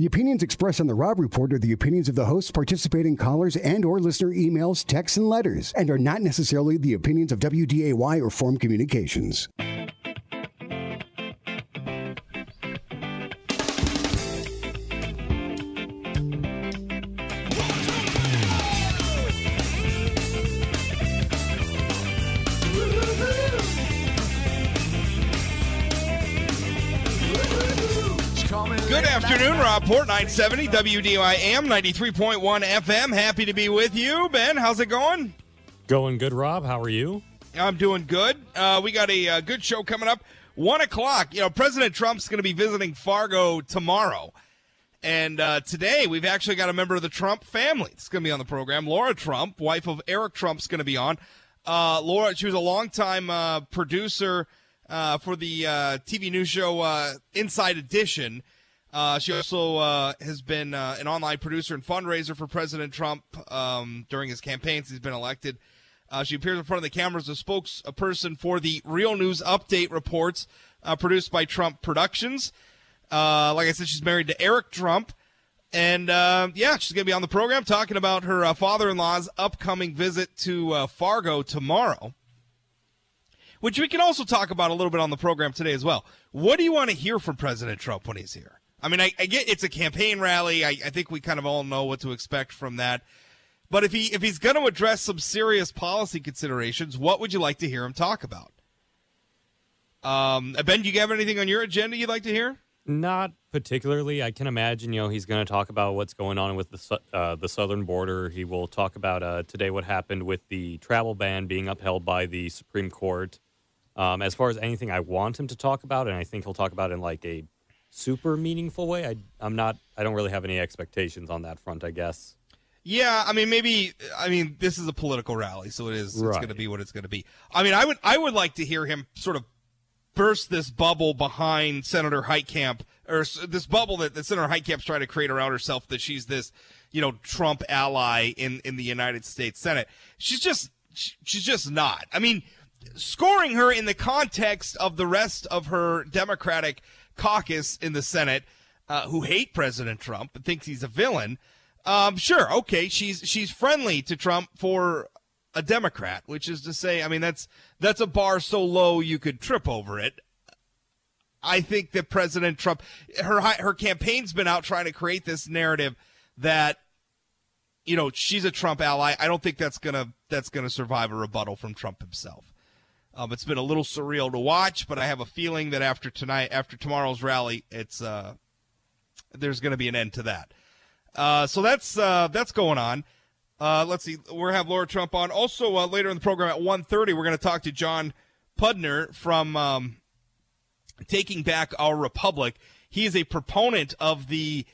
The opinions expressed on the Rob Report are the opinions of the hosts, participating callers, and or listener emails, texts, and letters, and are not necessarily the opinions of WDAY or Forum Communications. Rob Report 970 WDAY AM 93.1 FM. Happy to be with you. Ben, how's it going? Going good, Rob. How are you? I'm doing good. Uh, we got a, uh good show coming up. One o'clock. You know, President Trump's going to be visiting Fargo tomorrow. And uh, today we've actually got a member of the Trump family. It's going to be on the program. Lara Trump, wife of Eric Trump's going to be on. Uh, Lara, she was a longtime uh, producer uh, for the uh, TV news show uh, Inside Edition. Uh, she also uh, has been uh, an online producer and fundraiser for President Trump um, during his campaign since he's been elected. Uh, she appears in front of the cameras as a spokesperson for the Real News Update reports uh, produced by Trump Productions. Uh, like I said, she's married to Eric Trump. And yeah, she's going to be on the program talking about her father in law's upcoming visit to Fargo tomorrow, which we can also talk about a little bit on the program today as well. What do you want to hear from President Trump when he's here? I mean, I, I get it's a campaign rally. I, I think we kind of all know what to expect from that. But if he if he's going to address some serious policy considerations, what would you like to hear him talk about? Um, Ben, do you have anything on your agenda you'd like to hear? Not particularly. I can imagine, you know, he's going to talk about what's going on with the uh, the southern border. He will talk about uh, today what happened with the travel ban being upheld by the Supreme Court. Um, as far as anything I want him to talk about, and I think he'll talk about in like a super meaningful way. I, I'm not. I don't really have any expectations on that front. I guess. Yeah, I mean, maybe. I mean, this is a political rally, so it is. It's going to be what it's going to be. I mean, I would. I would like to hear him sort of burst this bubble behind Senator Heitkamp, or this bubble that, that Senator Heitkamp's trying to create around herself that she's this, you know, Trump ally in in the United States Senate. She's just. She's just not. I mean, scoring her in the context of the rest of her Democratic caucus in the Senate, uh, who hate President Trump and thinks he's a villain. Um, sure, okay, she's she's friendly to Trump for a Democrat, which is to say, I mean that's that's a bar so low you could trip over it. I think that President Trump, her her campaign's been out trying to create this narrative that you know she's a Trump ally. I don't think that's gonna that's gonna survive a rebuttal from Trump himself. Um, it's been a little surreal to watch, but I have a feeling that after tonight, after tomorrow's rally, it's uh, there's going to be an end to that. Uh, so that's uh, that's going on. Uh, let's see, we'll have Lara Trump on. Also, uh, later in the program at 1.30, we're going to talk to John Pudner from um, Taking Back Our Republic. He is a proponent of the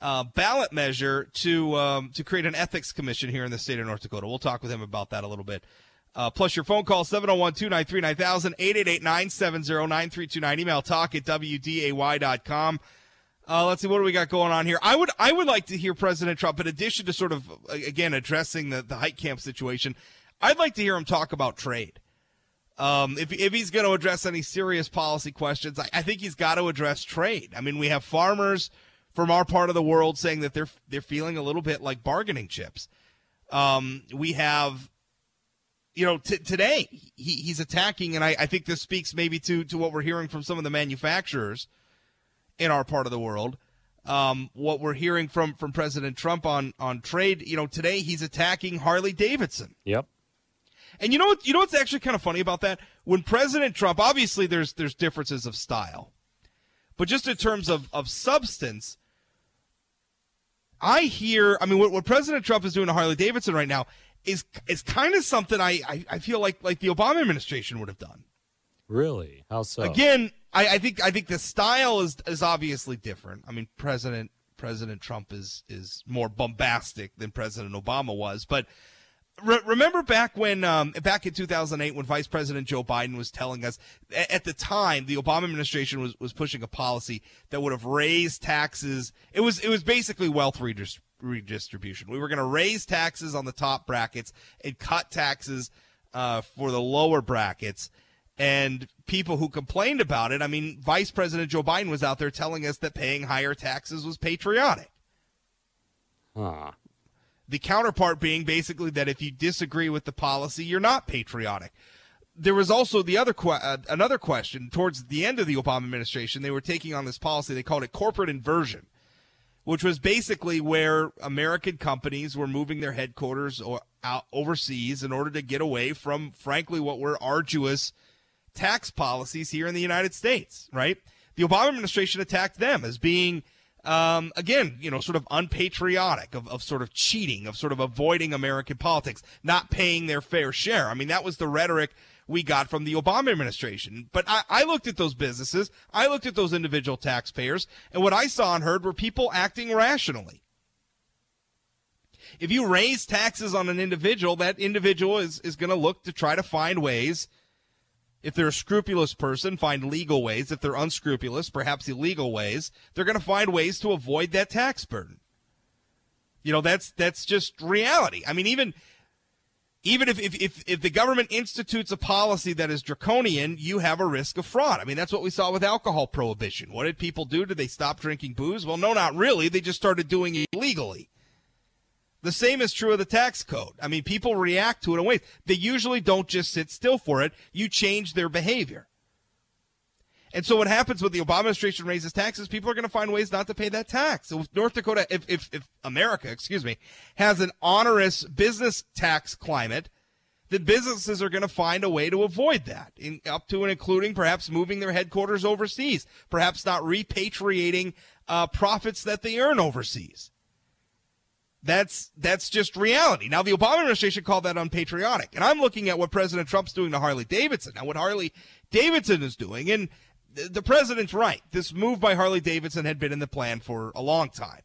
uh, ballot measure to um, to create an ethics commission here in the state of North Dakota. We'll talk with him about that a little bit. Uh, plus your phone call 701-293-9000 888-970-9329 email talk at wday.com uh, let's see what do we got going on here i would i would like to hear president trump in addition to sort of again addressing the the Heitkamp situation i'd like to hear him talk about trade um, if, if he's going to address any serious policy questions, I, I think he's got to address trade. I mean, we have farmers from our part of the world saying that they're they're feeling a little bit like bargaining chips. Um, we have, you know, t- today he, he's attacking, and I, I think this speaks maybe to to what we're hearing from some of the manufacturers in our part of the world. Um, what we're hearing from from President Trump on on trade, you know, today he's attacking Harley Davidson. Yep. And you know what? You know what's actually kind of funny about that? When President Trump, obviously, there's there's differences of style, but just in terms of of substance, I hear. I mean, what, what President Trump is doing to Harley Davidson right now is is kind of something I, I I feel like like the Obama administration would have done. Really? How so? Again, I, I think I think the style is is obviously different. I mean, President President Trump is is more bombastic than President Obama was, but re- remember back when um, back in 2008 when Vice President Joe Biden was telling us a- at the time the Obama administration was was pushing a policy that would have raised taxes. It was it was basically wealth redis- redistribution. We were going to raise taxes on the top brackets and cut taxes uh, for the lower brackets. And people who complained about it, I mean, Vice President Joe Biden was out there telling us that paying higher taxes was patriotic. Huh. The counterpart being basically that if you disagree with the policy, you're not patriotic. There was also the other que- uh, another question towards the end of the Obama administration. They were taking on this policy. They called it corporate inversion, which was basically where American companies were moving their headquarters or out overseas in order to get away from, frankly, what were arduous tax policies here in the United States. Right? The Obama administration attacked them as being um, again, you know, sort of unpatriotic, of, of sort of cheating, of sort of avoiding American politics, not paying their fair share. I mean, that was the rhetoric we got from the Obama administration. But I, I looked at those businesses, I looked at those individual taxpayers, and what I saw and heard were people acting rationally. If you raise taxes on an individual, that individual is, is going to look to try to find ways if they're a scrupulous person, find legal ways. If they're unscrupulous, perhaps illegal ways. They're going to find ways to avoid that tax burden. You know, that's that's just reality. I mean, even even if, if, if, if the government institutes a policy that is draconian, you have a risk of fraud. I mean, that's what we saw with alcohol prohibition. What did people do? Did they stop drinking booze? Well, no, not really. They just started doing it illegally. The same is true of the tax code. I mean, people react to it in ways. They usually don't just sit still for it. You change their behavior. And so what happens when the Obama administration raises taxes, people are going to find ways not to pay that tax. So if North Dakota, if, if, if America, excuse me, has an onerous business tax climate, the businesses are going to find a way to avoid that, in, up to and including perhaps moving their headquarters overseas, perhaps not repatriating uh, profits that they earn overseas. That's that's just reality. Now the Obama administration called that unpatriotic, and I'm looking at what President Trump's doing to Harley Davidson. Now what Harley Davidson is doing, and the president's right. This move by Harley Davidson had been in the plan for a long time.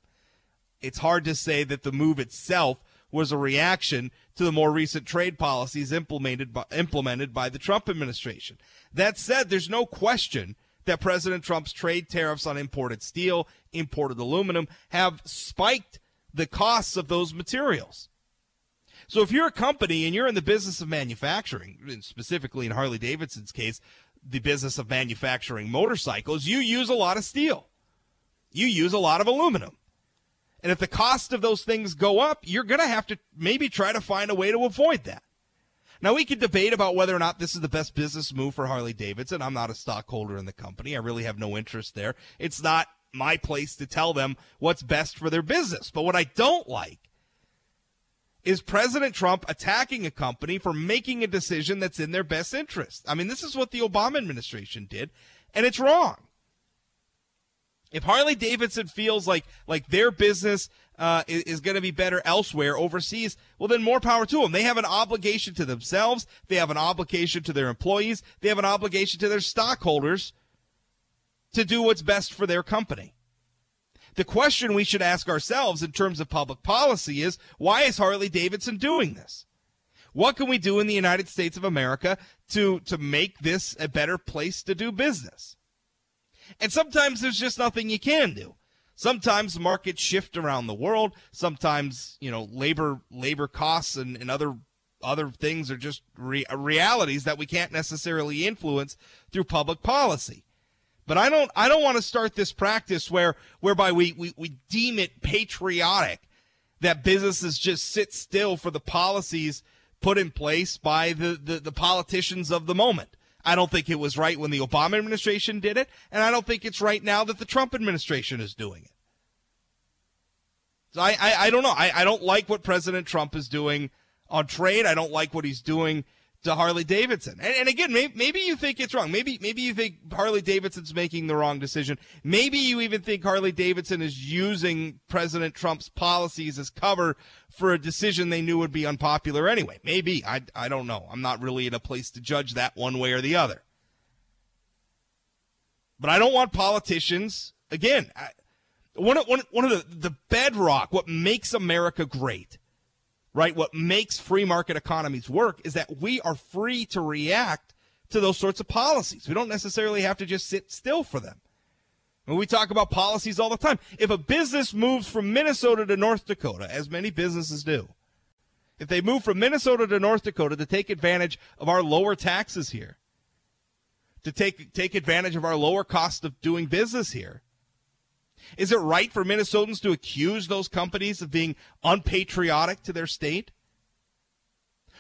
It's hard to say that the move itself was a reaction to the more recent trade policies implemented by, implemented by the Trump administration. That said, there's no question that President Trump's trade tariffs on imported steel, imported aluminum have spiked the costs of those materials. So if you're a company and you're in the business of manufacturing, specifically in Harley Davidson's case, the business of manufacturing motorcycles, you use a lot of steel. You use a lot of aluminum. And if the cost of those things go up, you're going to have to maybe try to find a way to avoid that. Now, we could debate about whether or not this is the best business move for Harley Davidson. I'm not a stockholder in the company. I really have no interest there. It's not my place to tell them what's best for their business. But what I don't like is President Trump attacking a company for making a decision that's in their best interest. I mean, this is what the Obama administration did, and it's wrong. If Harley Davidson feels like like their business uh, is, is going to be better elsewhere overseas, well, then more power to them. They have an obligation to themselves. They have an obligation to their employees. They have an obligation to their stockholders to do what's best for their company. The question we should ask ourselves in terms of public policy is why is Harley Davidson doing this? What can we do in the United States of America to, to make this a better place to do business? And sometimes there's just nothing you can do. Sometimes markets shift around the world. Sometimes, you know, labor, labor costs and, and other, other things are just re- realities that we can't necessarily influence through public policy. But I don't I don't want to start this practice where whereby we, we, we deem it patriotic that businesses just sit still for the policies put in place by the, the, the politicians of the moment. I don't think it was right when the Obama administration did it, and I don't think it's right now that the Trump administration is doing it. So I, I, I don't know. I, I don't like what President Trump is doing on trade. I don't like what he's doing to Harley Davidson. And, and again, maybe, maybe, you think it's wrong. Maybe maybe you think Harley Davidson's making the wrong decision. Maybe you even think Harley Davidson is using President Trump's policies as cover for a decision they knew would be unpopular anyway. Maybe. I, I don't know. I'm not really in a place to judge that one way or the other. But I don't want politicians, again, I, one of, one, one of the, the bedrock, what makes America great right? What makes free market economies work is that we are free to react to those sorts of policies. We don't necessarily have to just sit still for them. When we talk about policies all the time, if a business moves from Minnesota to North Dakota, as many businesses do, if they move from Minnesota to North Dakota to take advantage of our lower taxes here, to take take advantage of our lower cost of doing business here. Is it right for Minnesotans to accuse those companies of being unpatriotic to their state?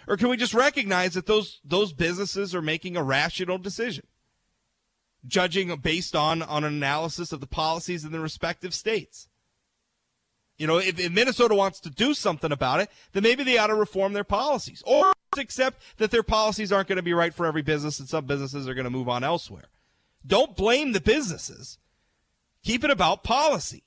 Or can we just recognize that those those businesses are making a rational decision? Judging based on, on an analysis of the policies in the respective states. You know, if, if Minnesota wants to do something about it, then maybe they ought to reform their policies. Or accept that their policies aren't going to be right for every business and some businesses are going to move on elsewhere. Don't blame the businesses. Keep it about policy.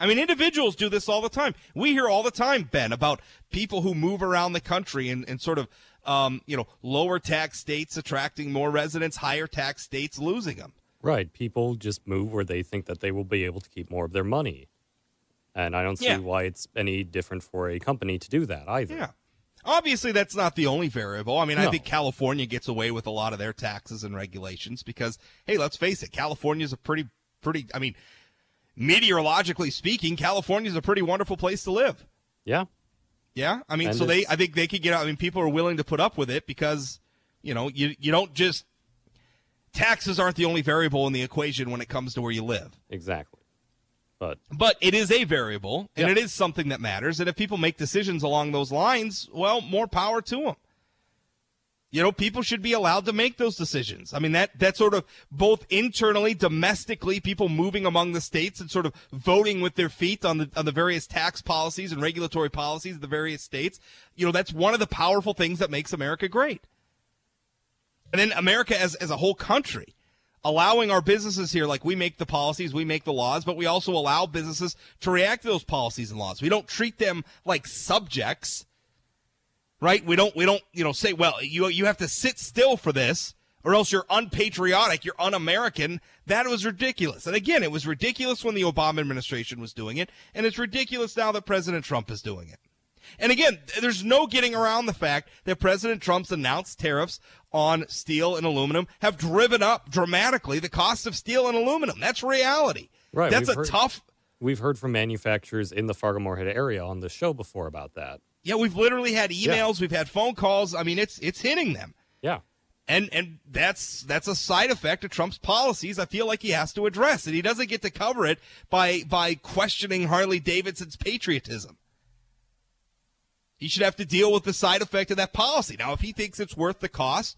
I mean, individuals do this all the time. We hear all the time, Ben, about people who move around the country and, and sort of, um, you know, lower tax states attracting more residents, higher tax states losing them. Right. People just move where they think that they will be able to keep more of their money. And I don't see Yeah. why it's any different for a company to do that either. Yeah. Obviously, that's not the only variable. I mean, I think California gets away with a lot of their taxes and regulations because, hey, let's face it, California's a pretty, pretty, I mean, meteorologically speaking, California's a pretty wonderful place to live. Yeah. Yeah. I mean, And so they, I think they could get out. I mean, people are willing to put up with it because, you know, you, you don't just, taxes aren't the only variable in the equation when it comes to where you live. Exactly. But But it is a variable, and Yeah. it is something that matters. And if people make decisions along those lines, well, more power to them. You know, people should be allowed to make those decisions. I mean, that that sort of both internally, domestically, people moving among the states and sort of voting with their feet on the on the various tax policies and regulatory policies of the various states. You know, that's one of the powerful things that makes America great. And then America as as a whole country allowing our businesses here, like we make the policies, we make the laws, but we also allow businesses to react to those policies and laws. We don't treat them like subjects, right? We don't, we don't, you know, say, well, you, you have to sit still for this or else you're unpatriotic, you're un-American. That was ridiculous. And again, it was ridiculous when the Obama administration was doing it, and it's ridiculous now that President Trump is doing it. And again, there's no getting around the fact that President Trump's announced tariffs on steel and aluminum have driven up dramatically the cost of steel and aluminum. That's reality. Right, That's a heard- tough. we've heard from manufacturers in the Fargo Moorhead area on the show before about that. Yeah, we've literally had emails, we've had phone calls. I mean, it's it's hitting them. Yeah. And and that's that's a side effect of Trump's policies. I feel like he has to address and he doesn't get to cover it by by questioning Harley Davidson's patriotism. He should have to deal with the side effect of that policy. Now, if he thinks it's worth the cost,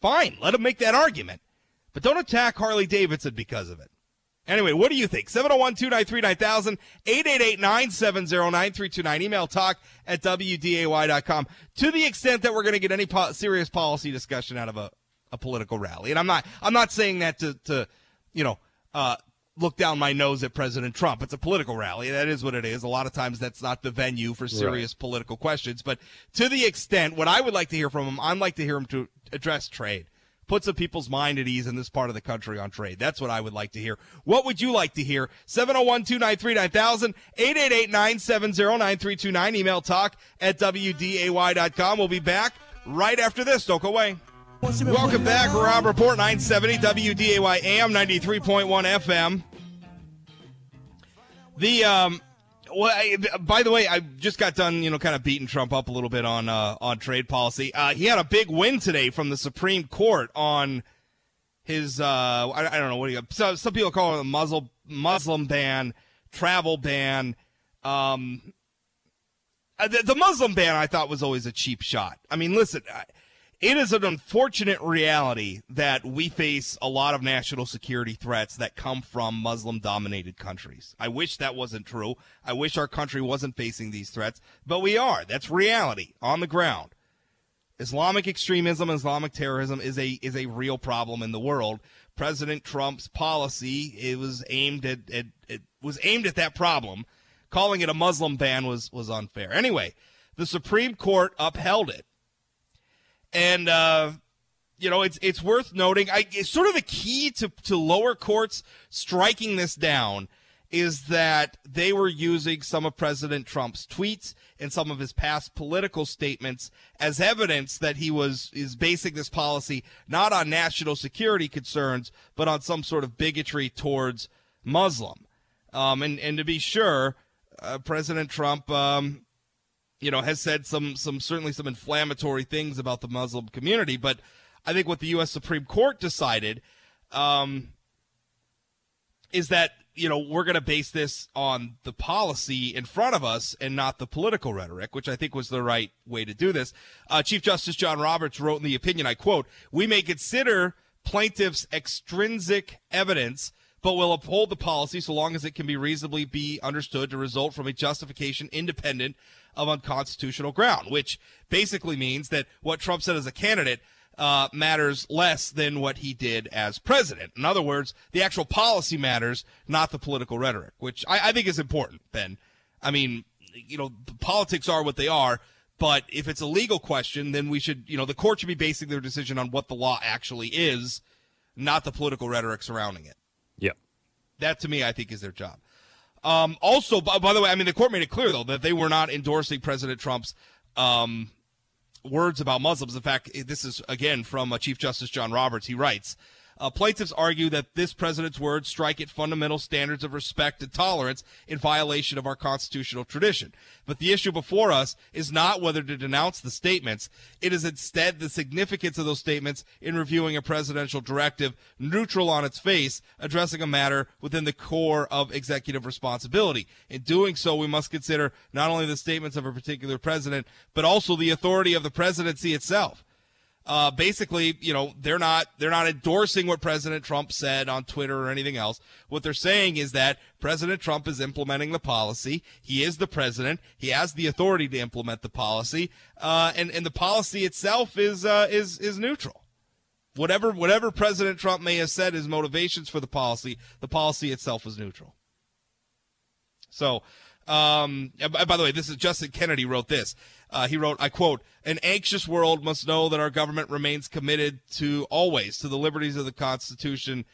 fine, let him make that argument. But don't attack Harley Davidson because of it. Anyway, what do you think? 701 293 9000, 888 970 9329. Email talk at WDAY.com. To the extent that we're going to get any po- serious policy discussion out of a, a political rally. And I'm not, I'm not saying that to, to you know, uh, look down my nose at President Trump. It's a political rally. That is what it is. A lot of times that's not the venue for serious political questions. But to the extent, what I would like to hear from him, I'd like to hear him to address trade. Put some people's mind at ease in this part of the country on trade. That's what I would like to hear. What would you like to hear? 701 293 9000, 888 970 9329. Email talk at WDAY.com. We'll be back right after this. Don't go away. Welcome back, Rob Report 970 WDAY AM 93.1 FM. The um, well, I, by the way, I just got done, you know, kind of beating Trump up a little bit on uh, on trade policy. Uh, he had a big win today from the Supreme Court on his uh, I, I don't know what do you so, some people call it a Muslim Muslim ban, travel ban. Um, uh, the, the Muslim ban I thought was always a cheap shot. I mean, listen, I, it is an unfortunate reality that we face a lot of national security threats that come from Muslim dominated countries. I wish that wasn't true. I wish our country wasn't facing these threats, but we are. That's reality on the ground. Islamic extremism, Islamic terrorism is a is a real problem in the world. President Trump's policy it was aimed at, at it was aimed at that problem. Calling it a Muslim ban was was unfair. Anyway, the Supreme Court upheld it, and uh, you know it's it's worth noting. I it's sort of the key to to lower courts striking this down is that they were using some of President Trump's tweets and some of his past political statements as evidence that he was is basing this policy not on national security concerns but on some sort of bigotry towards Muslim. Um, and and to be sure, uh, President Trump, um, you know, has said some some certainly some inflammatory things about the Muslim community, but I think what the U.S. Supreme Court decided um, is that you know we're going to base this on the policy in front of us and not the political rhetoric, which I think was the right way to do this. Uh, Chief Justice John Roberts wrote in the opinion, I quote: "We may consider plaintiffs' extrinsic evidence." But will uphold the policy so long as it can be reasonably be understood to result from a justification independent of unconstitutional ground, which basically means that what Trump said as a candidate uh, matters less than what he did as president. In other words, the actual policy matters, not the political rhetoric, which I, I think is important, Ben. I mean, you know, politics are what they are, but if it's a legal question, then we should, you know, the court should be basing their decision on what the law actually is, not the political rhetoric surrounding it. Yep. That to me, I think, is their job. Um, also, by, by, the way, I mean, the court made it clear, though, that they were not endorsing President Trump's um, words about Muslims. In fact, this is again from uh, Chief Justice John Roberts. He writes, uh, plaintiffs argue that this president's words strike at fundamental standards of respect and tolerance in violation of our constitutional tradition. But the issue before us is not whether to denounce the statements. It is instead the significance of those statements in reviewing a presidential directive neutral on its face, addressing a matter within the core of executive responsibility. In doing so, we must consider not only the statements of a particular president, but also the authority of the presidency itself uh, basically, you know, they're not they're not endorsing what President Trump said on Twitter or anything else. What they're saying is that President Trump is implementing the policy. He is the president. He has the authority to implement the policy, uh, and and the policy itself is uh, is is neutral. Whatever whatever President Trump may have said his motivations for the policy, the policy itself is neutral. So, um, by the way, this is Justice Kennedy wrote this. Uh, he wrote, I quote, an anxious world must know that our government remains committed to always to the liberties of the Constitution,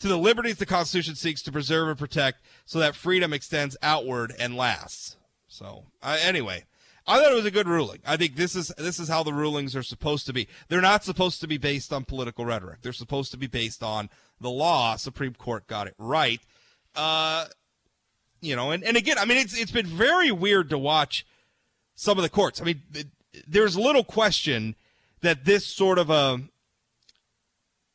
to the liberties the Constitution seeks to preserve and protect so that freedom extends outward and lasts. So, uh, anyway, I thought it was a good ruling. I think this is this is how the rulings are supposed to be. They're not supposed to be based on political rhetoric. They're supposed to be based on the law. Supreme Court got it right. Uh, you know, and, and again, I mean, it's it's been very weird to watch some of the courts. I mean, there's little question that this sort of a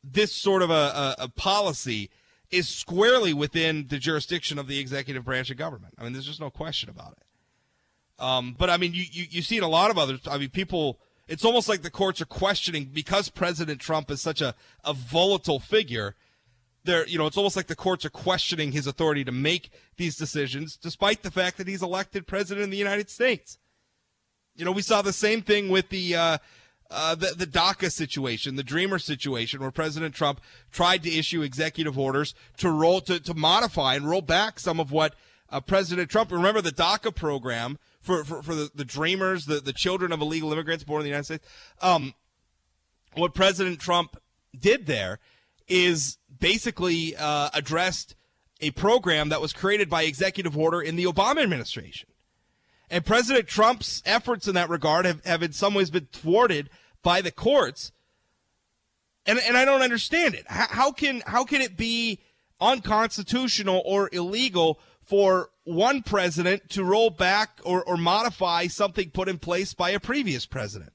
this sort of a, a, a, policy is squarely within the jurisdiction of the executive branch of government. I mean, there's just no question about it. Um, but I mean, you, you, you see in a lot of others. I mean, people. It's almost like the courts are questioning because President Trump is such a, a volatile figure. There, you know, it's almost like the courts are questioning his authority to make these decisions, despite the fact that he's elected president of the United States. You know, we saw the same thing with the uh, uh, the, the DACA situation, the Dreamer situation, where President Trump tried to issue executive orders to roll to, to modify and roll back some of what uh, President Trump. Remember the DACA program for for, for the, the Dreamers, the, the children of illegal immigrants born in the United States. Um, what President Trump did there is basically uh, addressed a program that was created by executive order in the Obama administration. And President Trump's efforts in that regard have, have in some ways been thwarted by the courts. And, and I don't understand it. How, can how can it be unconstitutional or illegal for one president to roll back or, or modify something put in place by a previous president?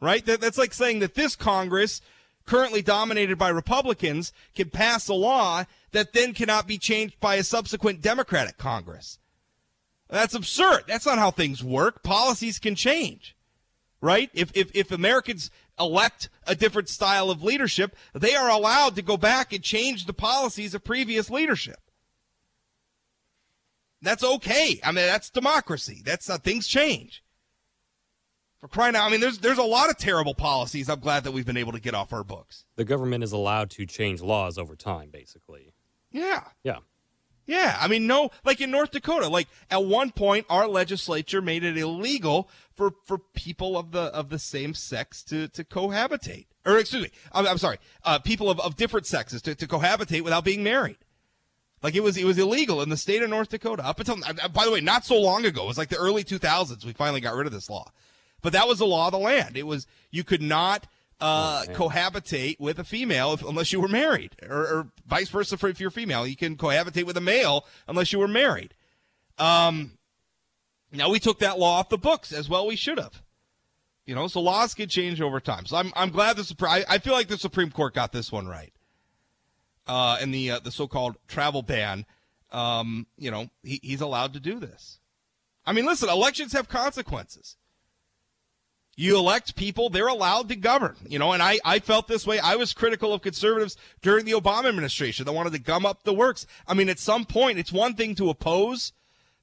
Right? That, that's like saying that this Congress, currently dominated by Republicans, can pass a law that then cannot be changed by a subsequent Democratic Congress. That's absurd. That's not how things work. Policies can change, right? If, if, if Americans elect a different style of leadership, they are allowed to go back and change the policies of previous leadership. That's okay. I mean, that's democracy. That's uh, things change. For crying out, I mean, there's there's a lot of terrible policies. I'm glad that we've been able to get off our books. The government is allowed to change laws over time, basically. Yeah. Yeah. Yeah, I mean, no, like in North Dakota, like at one point, our legislature made it illegal for for people of the of the same sex to to cohabitate, or excuse me, I'm, I'm sorry, uh, people of, of different sexes to, to cohabitate without being married. Like it was it was illegal in the state of North Dakota up until uh, by the way, not so long ago. It was like the early 2000s. We finally got rid of this law, but that was the law of the land. It was you could not uh, oh, cohabitate with a female if, unless you were married, or, or, vice versa for if you're female. You can cohabitate with a male unless you were married. Um, now we took that law off the books as well. We should have, You know, so laws get changed over time. So I'm I'm glad the Supreme. I, I feel like the Supreme Court got this one right. Uh, and the uh, the so-called travel ban, um, you know, he, he's allowed to do this. I mean, listen, elections have consequences. You elect people, they're allowed to govern, you know, and I, I felt this way. I was critical of conservatives during the Obama administration that wanted to gum up the works. I mean, at some point, it's one thing to oppose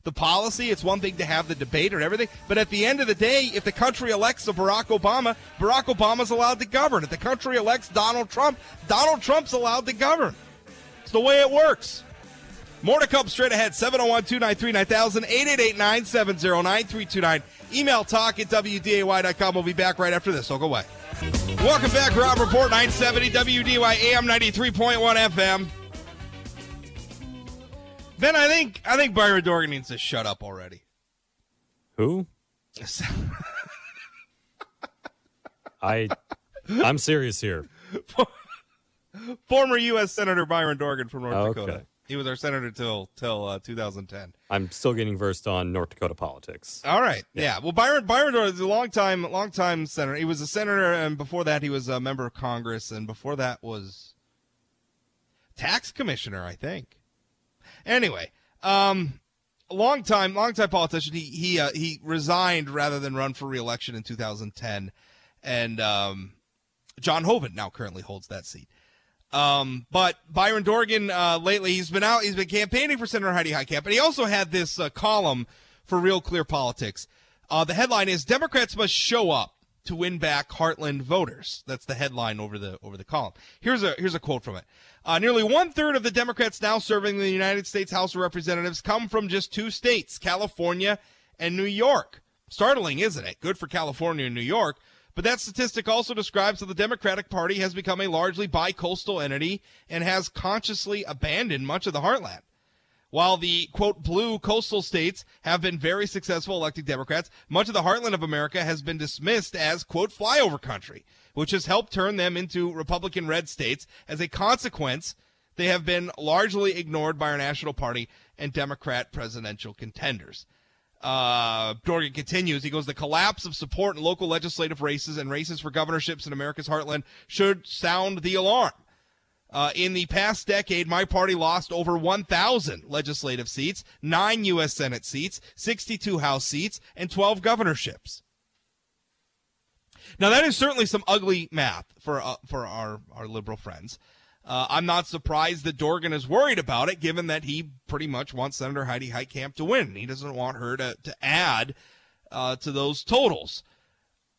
the policy. It's one thing to have the debate and everything. But at the end of the day, if the country elects a Barack Obama, Barack Obama's allowed to govern. If the country elects Donald Trump, Donald Trump's allowed to govern. It's the way it works. More to come straight ahead. 701 293 9000 888 970 9329. Email talk at WDAY.com. We'll be back right after this. So go away. Welcome back. Rob Report 970 WDAY AM 93.1 FM. Ben, I think I think Byron Dorgan needs to shut up already. Who? I I'm serious here. Former U.S. Senator Byron Dorgan from North Okay. Dakota. He was our senator till till uh, 2010. I'm still getting versed on North Dakota politics. All right. Yeah. Well, Byron Byron is a long time long time senator. He was a senator, and before that, he was a member of Congress, and before that was tax commissioner, I think. Anyway, um, long time long time politician. He he uh, he resigned rather than run for reelection in 2010, and um, John Hoeven now currently holds that seat. Um, but Byron Dorgan, uh, lately he's been out, he's been campaigning for Senator Heidi Heitkamp, but he also had this uh, column for Real Clear Politics. Uh, the headline is Democrats must show up to win back Heartland voters. That's the headline over the over the column. Here's a here's a quote from it. Uh, nearly one third of the Democrats now serving in the United States House of Representatives come from just two states, California and New York. Startling, isn't it? Good for California and New York. But that statistic also describes that the Democratic Party has become a largely bi-coastal entity and has consciously abandoned much of the heartland. While the quote blue coastal states have been very successful electing Democrats, much of the heartland of America has been dismissed as quote flyover country, which has helped turn them into Republican red states. As a consequence, they have been largely ignored by our national party and Democrat presidential contenders. Uh, Dorgan continues. He goes, the collapse of support in local legislative races and races for governorships in America's heartland should sound the alarm. Uh, in the past decade, my party lost over 1,000 legislative seats, nine U.S. Senate seats, 62 House seats, and 12 governorships. Now, that is certainly some ugly math for uh, for our, our liberal friends. Uh, I'm not surprised that Dorgan is worried about it, given that he pretty much wants Senator Heidi Heitkamp to win. He doesn't want her to, to add uh, to those totals.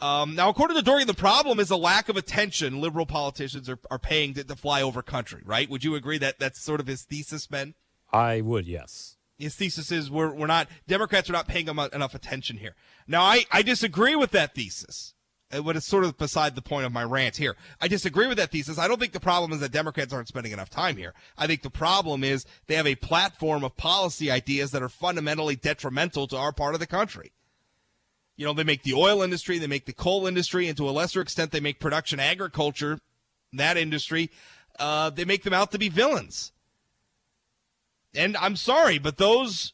Um, now, according to Dorgan, the problem is a lack of attention liberal politicians are, are paying to, to fly over country, right? Would you agree that that's sort of his thesis, Ben? I would, yes. His thesis is we're, we're not, Democrats are not paying enough attention here. Now, I, I disagree with that thesis. Uh, But it's sort of beside the point of my rant here. I disagree with that thesis. I don't think the problem is that Democrats aren't spending enough time here. I think the problem is they have a platform of policy ideas that are fundamentally detrimental to our part of the country. You know, they make the oil industry, they make the coal industry, and to a lesser extent, they make production agriculture, that industry, uh, they make them out to be villains. And I'm sorry, but those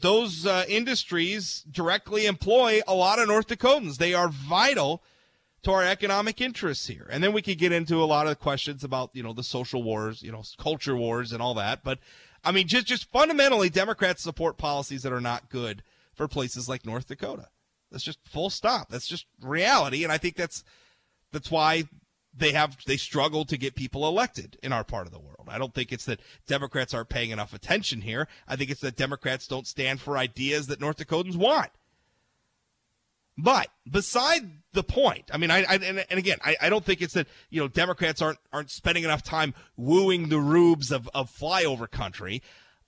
those uh, industries directly employ a lot of North Dakotans. They are vital to our economic interests here. And then we could get into a lot of questions about, you know, the social wars, you know, culture wars and all that. But I mean, just just fundamentally, Democrats support policies that are not good for places like North Dakota. That's just full stop. That's just reality. And I think that's that's why they have they struggle to get people elected in our part of the world. I don't think it's that Democrats aren't paying enough attention here. I think it's that Democrats don't stand for ideas that North Dakotans want. But beside the point, I mean, I, I and, and again, I, I don't think it's that you know Democrats aren't aren't spending enough time wooing the rubes of of flyover country.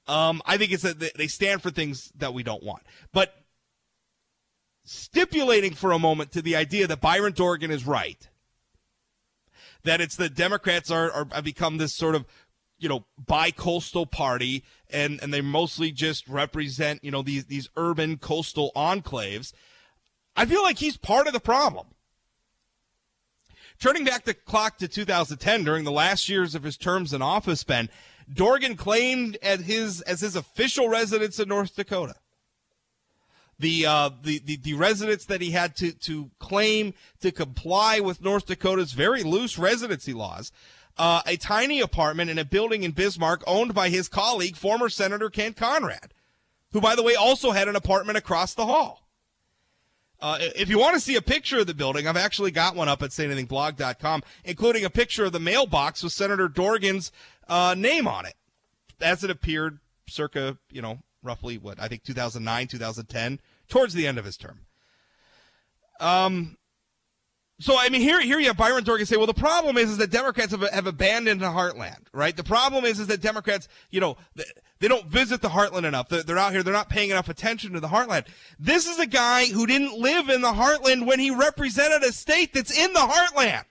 Um, I think it's that they- they stand for things that we don't want. But stipulating for a moment to the idea that Byron Dorgan is right, that it's the Democrats are, are have become this sort of you know bi-coastal party and and they mostly just represent you know these these urban coastal enclaves. I feel like he's part of the problem. Turning back the clock to 2010 during the last years of his terms in office ben dorgan claimed as his as his official residence in north dakota. The, uh, the, the, the residence that he had to, to claim to comply with North Dakota's very loose residency laws. Uh, a tiny apartment in a building in Bismarck owned by his colleague, former Senator Kent Conrad, who, by the way, also had an apartment across the hall. Uh, if you want to see a picture of the building, I've actually got one up at sayanythingblog.com, including a picture of the mailbox with Senator Dorgan's uh, name on it, as it appeared circa, you know, roughly what I think 2009, 2010, towards the end of his term. Um, so I mean, here here you have Byron Dorgan say, well, the problem is is that Democrats have, have abandoned the heartland, right? The problem is is that Democrats, you know, they don't visit the heartland enough. They're, they're out here, they're not paying enough attention to the heartland. This is a guy who didn't live in the heartland when he represented a state that's in the heartland.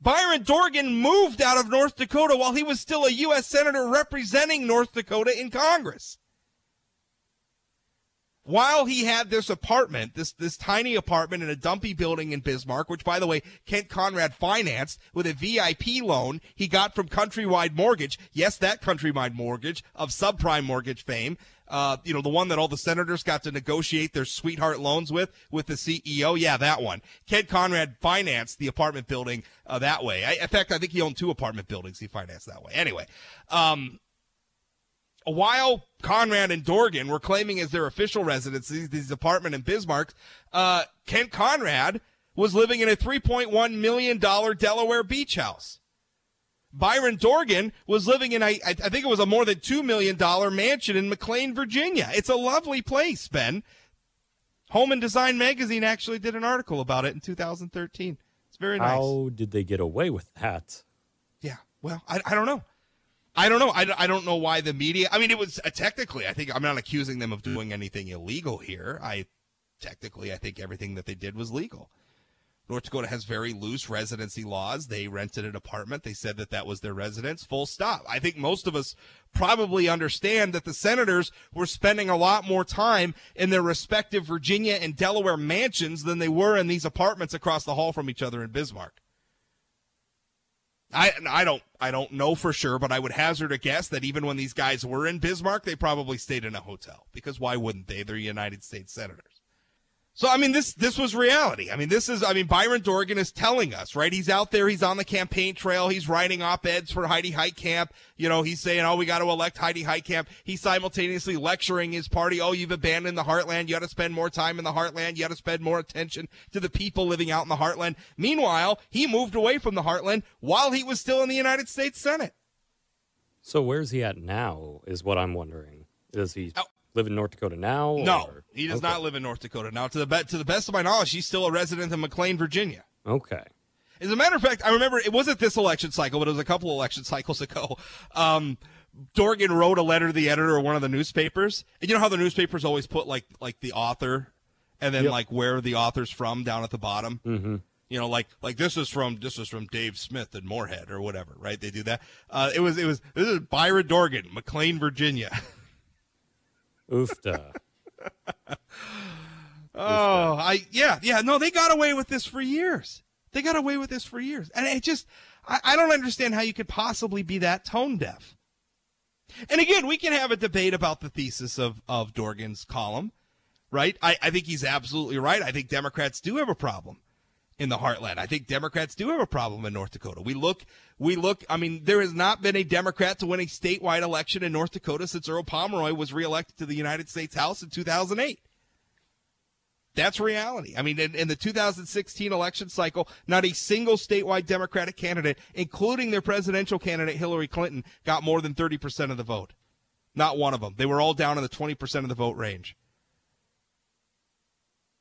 Byron Dorgan moved out of North Dakota while he was still a U.S. Senator representing North Dakota in Congress while he had this apartment, this this tiny apartment in a dumpy building in Bismarck, which by the way, Kent Conrad financed with a VIP loan he got from Countrywide Mortgage. Yes, that Countrywide Mortgage of subprime mortgage fame. Uh, you know, the one that all the senators got to negotiate their sweetheart loans with, with the CEO. Yeah, that one. Kent Conrad financed the apartment building uh, that way. I, in fact, I think he owned two apartment buildings he financed that way. Anyway, um, while Conrad and Dorgan were claiming as their official residences these apartment in Bismarck, uh, Kent Conrad was living in a $3.1 million Delaware beach house. Byron Dorgan was living in a, I think it was a more than $2 million mansion in McLean, Virginia. It's a lovely place, Ben. Home and Design Magazine actually did an article about it in 2013. It's very nice. How did they get away with that? Yeah, well, I, I don't know. I don't know. I, I don't know why the media. I mean, it was uh, technically. I think I'm not accusing them of doing anything illegal here. I technically, I think everything that they did was legal. North Dakota has very loose residency laws. They rented an apartment. They said that that was their residence. Full stop. I think most of us probably understand that the senators were spending a lot more time in their respective Virginia and Delaware mansions than they were in these apartments across the hall from each other in Bismarck. I I don't I don't know for sure, but I would hazard a guess that even when these guys were in Bismarck, they probably stayed in a hotel because why wouldn't they? They're United States senators. So I mean this this was reality. I mean this is I mean Byron Dorgan is telling us, right? He's out there, he's on the campaign trail, he's writing op-eds for Heidi Heitkamp. You know, he's saying, "Oh, we got to elect Heidi Heitkamp." He's simultaneously lecturing his party, "Oh, you've abandoned the heartland. You got to spend more time in the heartland. You got to spend more attention to the people living out in the heartland." Meanwhile, he moved away from the heartland while he was still in the United States Senate. So where's he at now? Is what I'm wondering. Is he? Oh, Live in North Dakota now? No, or? he does okay. not live in North Dakota now. To the be- to the best of my knowledge, he's still a resident of McLean, Virginia. Okay. As a matter of fact, I remember it wasn't this election cycle, but it was a couple election cycles ago. Um, Dorgan wrote a letter to the editor of one of the newspapers, and you know how the newspapers always put like like the author, and then yep. like where the author's from down at the bottom. Mm-hmm. You know, like like this is from this is from Dave Smith in Moorhead or whatever, right? They do that. Uh, it was it was this is Byron Dorgan, McLean, Virginia. Oofta. oh, I yeah yeah no, they got away with this for years. They got away with this for years, and it just I, I don't understand how you could possibly be that tone deaf. And again, we can have a debate about the thesis of of Dorgan's column, right? I, I think he's absolutely right. I think Democrats do have a problem in the heartland. I think Democrats do have a problem in North Dakota. We look, we look, I mean, there has not been a Democrat to win a statewide election in North Dakota since Earl Pomeroy was reelected to the United States House in 2008. That's reality. I mean, in, in, the 2016 election cycle, not a single statewide Democratic candidate, including their presidential candidate Hillary Clinton, got more than 30% of the vote. Not one of them. They were all down in the 20% of the vote range.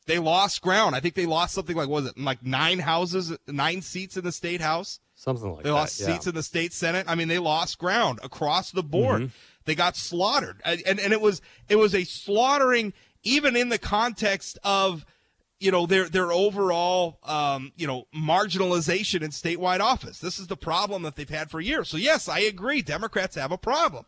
They lost ground. I think they lost something like was it like nine houses, nine seats in the state house. Something like they that. They lost yeah. seats in the state senate. I mean, they lost ground across the board. Mm-hmm. They got slaughtered, and, and and it was it was a slaughtering even in the context of you know their their overall um, you know marginalization in statewide office. This is the problem that they've had for years. So yes, I agree. Democrats have a problem.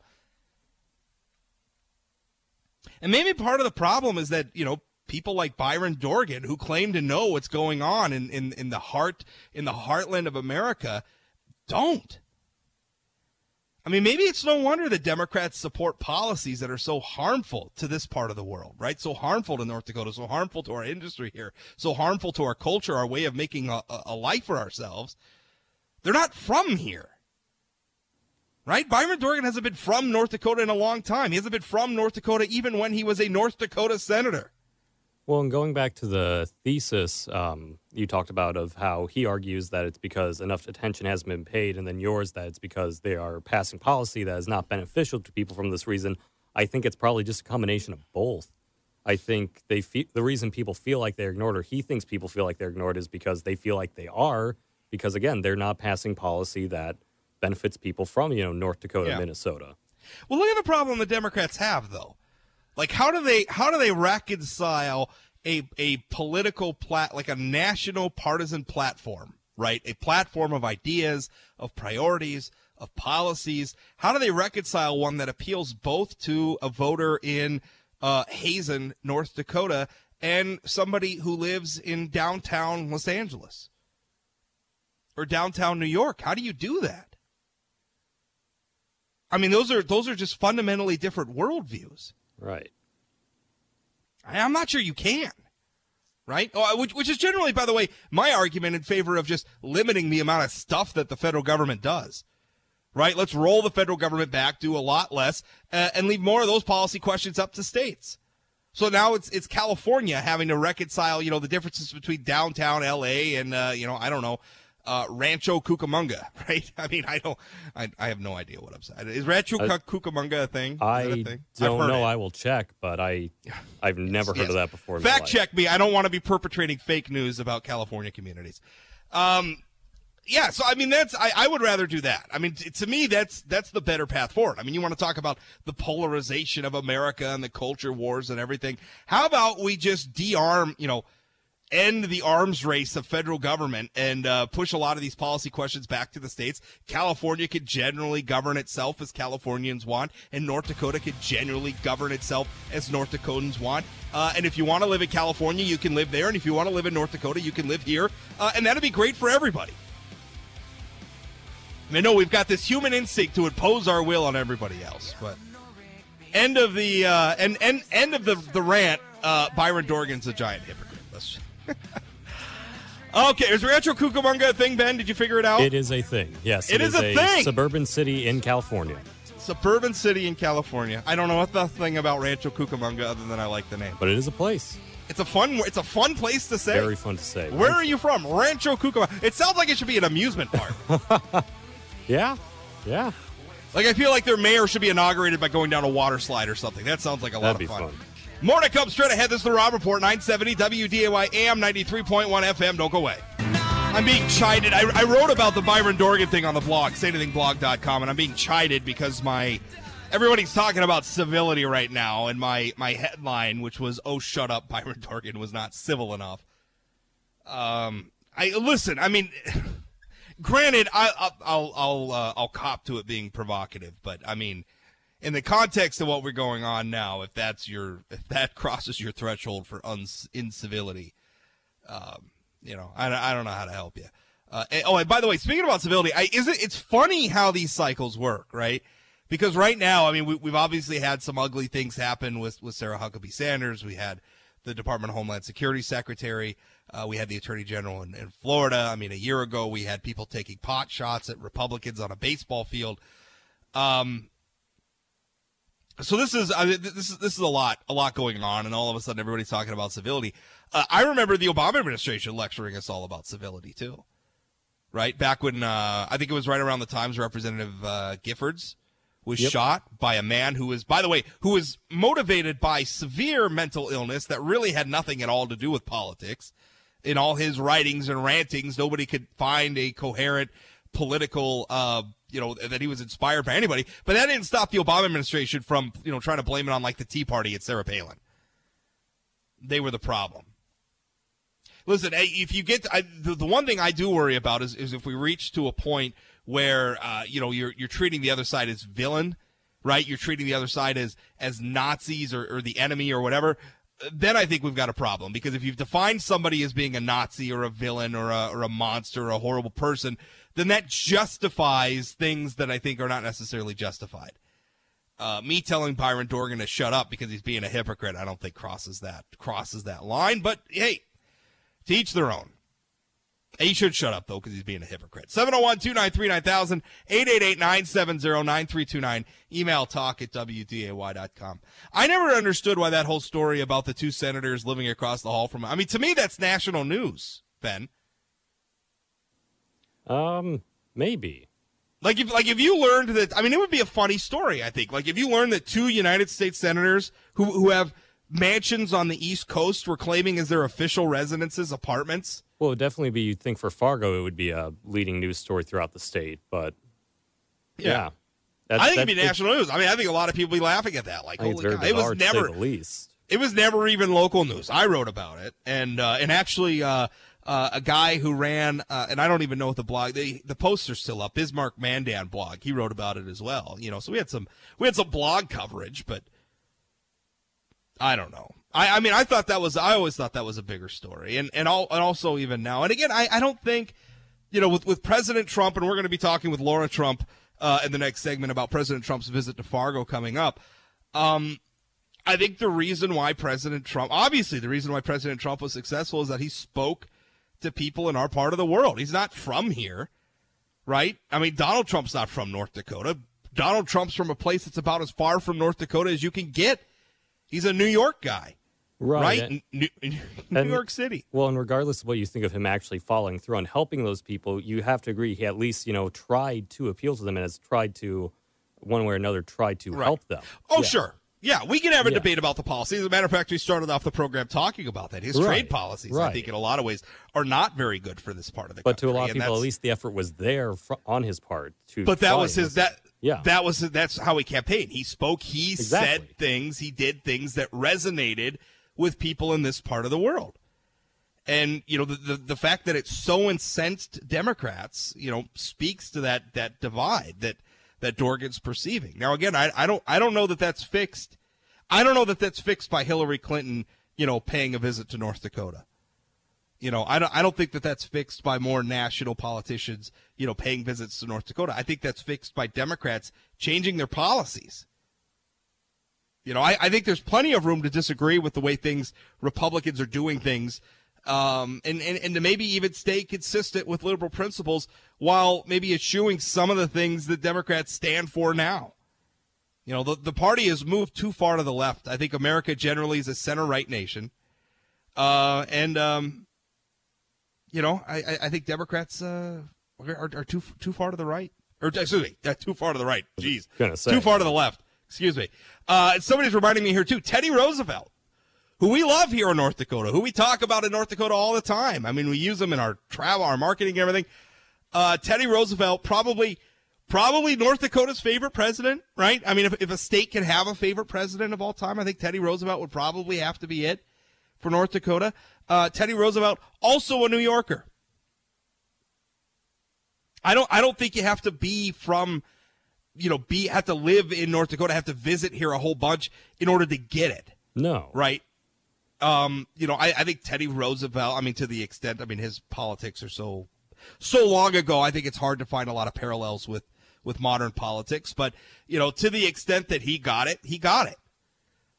And maybe part of the problem is that, you know, people like Byron Dorgan who claim to know what's going on in, in, in the heart in the heartland of America don't. I mean, maybe it's no wonder that Democrats support policies that are so harmful to this part of the world, right? So harmful to North Dakota, so harmful to our industry here, so harmful to our culture, our way of making a, a life for ourselves. They're not from here, right? Byron Dorgan hasn't been from North Dakota in a long time. He hasn't been from North Dakota even when he was a North Dakota senator. Well, and going back to the thesis um, you talked about of how he argues that it's because enough attention hasn't been paid, and then yours that it's because they are passing policy that is not beneficial to people from this reason. I think it's probably just a combination of both. I think they fe- the reason people feel like they're ignored, or he thinks people feel like they're ignored, is because they feel like they are. Because again, they're not passing policy that benefits people from you know North Dakota, yeah. Minnesota. Well, look at the problem the Democrats have, though. Like how do they how do they reconcile a a political plat like a national partisan platform, right? A platform of ideas, of priorities, of policies. How do they reconcile one that appeals both to a voter in uh, Hazen, North Dakota, and somebody who lives in downtown Los Angeles or downtown New York? How do you do that? I mean, those are those are just fundamentally different worldviews. Right. I'm not sure you can. Right? Oh, which, which is generally, by the way, my argument in favor of just limiting the amount of stuff that the federal government does. Right? Let's roll the federal government back, do a lot less, uh, and leave more of those policy questions up to states. So now it's it's California having to reconcile, you know, the differences between downtown LA and uh, you know, I don't know, uh, Rancho Cucamonga, right? I mean, I don't, I, I have no idea what I'm saying. Is Rancho uh, Cucamonga a thing? Is I a thing? don't know. It. I will check, but I, I've never yes, heard yes. of that before. Fact check me. I don't want to be perpetrating fake news about California communities. Um, yeah, so I mean that's I, I would rather do that. I mean t- to me that's that's the better path forward. I mean you want to talk about the polarization of America and the culture wars and everything. How about we just de-arm, you know, end the arms race of federal government and uh, push a lot of these policy questions back to the states. California could generally govern itself as Californians want, and North Dakota could generally govern itself as North Dakotans want. Uh, and if you want to live in California, you can live there, and if you want to live in North Dakota, you can live here, uh, and that'd be great for everybody. I know we've got this human instinct to impose our will on everybody else, but end of the uh, end, end, end of the the rant. Uh, Byron Dorgan's a giant hypocrite. Okay, is Rancho Cucamonga a thing, Ben? Did you figure it out? It is a thing. Yes, it, it is, is, a, thing. Suburban city in California. Suburban city in California. I don't know what the thing about Rancho Cucamonga other than I like the name. But it is a place. It's a fun. It's a fun place to say. Very fun to say. Where are you from? Rancho Cucamonga. It sounds like it should be an amusement park. yeah, yeah. Like I feel like their mayor should be inaugurated by going down a water slide or something. That sounds like a That'd lot of fun. fun. More to come straight ahead. This is the Rob Report, 970 WDAY AM 93.1 FM. Don't go away. I'm being chided. I, I, wrote about the Byron Dorgan thing on the blog, sayanythingblog.com, and I'm being chided because my everybody's talking about civility right now, and my my headline, which was "Oh, shut up, Byron Dorgan was not civil enough." Um, I listen. I mean, granted, I, I'll I'll uh, I'll cop to it being provocative, but I mean in the context of what we're going on now, if that's your if that crosses your threshold for uns, incivility, um, you know, I, I don't know how to help you. Uh, and, oh, and by the way, speaking about civility, I, is it? It's funny how these cycles work, right? Because right now, I mean, we, have obviously had some ugly things happen with with Sarah Huckabee Sanders. We had the Department of Homeland Security Secretary. Uh, we had the Attorney General in, in Florida. I mean, a year ago, we had people taking pot shots at Republicans on a baseball field. Um, so this is I mean, this is this is a lot a lot going on, and all of a sudden everybody's talking about civility. Uh, I remember the Obama administration lecturing us all about civility too, right? Back when uh, I think it was right around the times Representative uh, Giffords was yep. shot by a man who was, by the way, who was motivated by severe mental illness that really had nothing at all to do with politics. In all his writings and rantings, nobody could find a coherent political uh, you know that he was inspired by anybody. But that didn't stop the Obama administration from you know trying to blame it on like the Tea Party at Sarah Palin. They were the problem. Listen, if you get to, I, the, the one thing I do worry about is, is if we reach to a point where uh, you know you're you're treating the other side as villain, right? You're treating the other side as as Nazis or, or the enemy or whatever then I think we've got a problem because if you've defined somebody as being a Nazi or a villain or a, or a monster or a horrible person, then that justifies things that I think are not necessarily justified. Uh, me telling Byron Dorgan to shut up because he's being a hypocrite, I don't think crosses that crosses that line. But hey, to each their own. He should shut up though because he's being a hypocrite. 701-293-9000, 888-970-9329. Email talk at wday.com. I never understood why that whole story about the two senators living across the hall from. I mean, to me, that's national news. Ben. Um, maybe. Like if like if you learned that I mean it would be a funny story, I think. Like if you learned that two United States senators who who have mansions on the East Coast were claiming as their official residences apartments. Well, it would definitely be you'd think for Fargo it would be a leading news story throughout the state, but yeah. yeah. I think it'd be national news. I mean, I think a lot of people be laughing at that. Like, holy God. it was never least. It was never even local news. I wrote about it, and uh, and actually, uh, uh, a guy who ran, uh, and I don't even know what the blog, the the poster's still up. Bismarck Mandan blog. He wrote about it as well. You know, so we had some we had some blog coverage, but I don't know. I, I mean, I thought that was I always thought that was a bigger story, and and, all, and also even now, and again, I, I don't think, you know, with with President Trump, and we're going to be talking with Lara Trump uh, in the next segment about President Trump's visit to Fargo coming up. Um, I think the reason why President Trump, obviously, the reason why President Trump was successful is that he spoke to people in our part of the world. He's not from here, right? I mean, Donald Trump's not from North Dakota. Donald Trump's from a place that's about as far from North Dakota as you can get. He's a New York guy. Right. right? New, New and, York City. Well, and regardless of what you think of him actually following through and helping those people, you have to agree he at least, you know, tried to appeal to them and has tried to, one way or another, tried to right. help them. Oh, yeah. sure. Yeah, we can have a yeah. debate about the policy. As a matter of fact, we started off the program talking about that. His right. trade policies, right. I think, in a lot of ways, are not very good for this part of the but country. But to a lot of people, at least the effort was there on his part to. But that was his that. Yeah, that was that's how he campaigned. He spoke. He exactly. said things. He did things that resonated with people in this part of the world. And you know the, the, the fact that it's so incensed Democrats, you know, speaks to that that divide that that Dorgan's perceiving. Now, again, I, I don't I don't know that that's fixed. I don't know that that's fixed by Hillary Clinton, you know, paying a visit to North Dakota. You know, I don't I don't think that that's fixed by more national politicians, you know, paying visits to North Dakota. I think that's fixed by Democrats changing their policies. You know, I, I think there's plenty of room to disagree with the way things Republicans are doing things um, and, and, and to maybe even stay consistent with liberal principles while maybe eschewing some of the things that Democrats stand for now. You know, the, the party has moved too far to the left. I think America generally is a center right nation. Uh, and, um, you know, I, I think Democrats uh, are, are too too far to the right. Or, excuse me, too far to the right. Jeez. Too far to the left. Excuse me. Uh, somebody's reminding me here, too. Teddy Roosevelt who we love here in North Dakota, who we talk about in North Dakota all the time. I mean, we use them in our travel, our marketing, everything. Uh, Teddy Roosevelt, probably, probably North Dakota's favorite president, right? I mean, if, if a state can have a favorite president of all time, I think Teddy Roosevelt would probably have to be it for North Dakota. Uh, Teddy Roosevelt, also a New Yorker. I don't, I don't think you have to be from, you know, be have to live in North Dakota, have to visit here a whole bunch in order to get it. No. Right? Um, you know, I, I think Teddy Roosevelt, I mean, to the extent, I mean, his politics are so, so long ago, I think it's hard to find a lot of parallels with, with modern politics. But, you know, to the extent that he got it, he got it.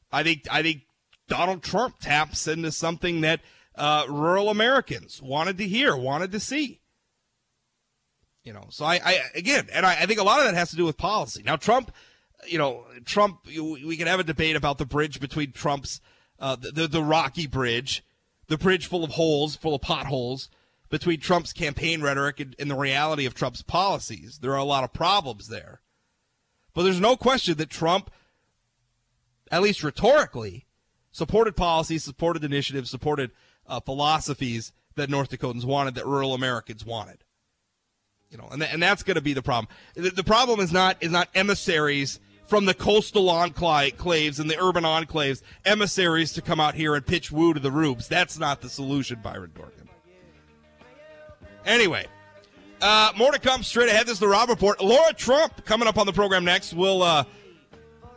I think, I think Donald Trump taps into something that, uh, rural Americans wanted to hear, wanted to see. You know, so I, I again, and I, I think a lot of that has to do with policy. Now, Trump, you know, Trump, we can have a debate about the bridge between Trump's uh, the, the, the rocky bridge, the bridge full of holes, full of potholes between Trump's campaign rhetoric and, and the reality of Trump's policies. There are a lot of problems there. But there's no question that Trump, at least rhetorically, supported policies, supported initiatives, supported uh, philosophies that North Dakotans wanted, that rural Americans wanted. You know, and, th- and that's going to be the problem. The, the problem is not is not emissaries from the coastal enclaves and the urban enclaves, emissaries to come out here and pitch woo to the rubes. That's not the solution, Byron Dorgan. Anyway, uh, more to come straight ahead. This is the Rob Report. Lara Trump coming up on the program next. We'll uh,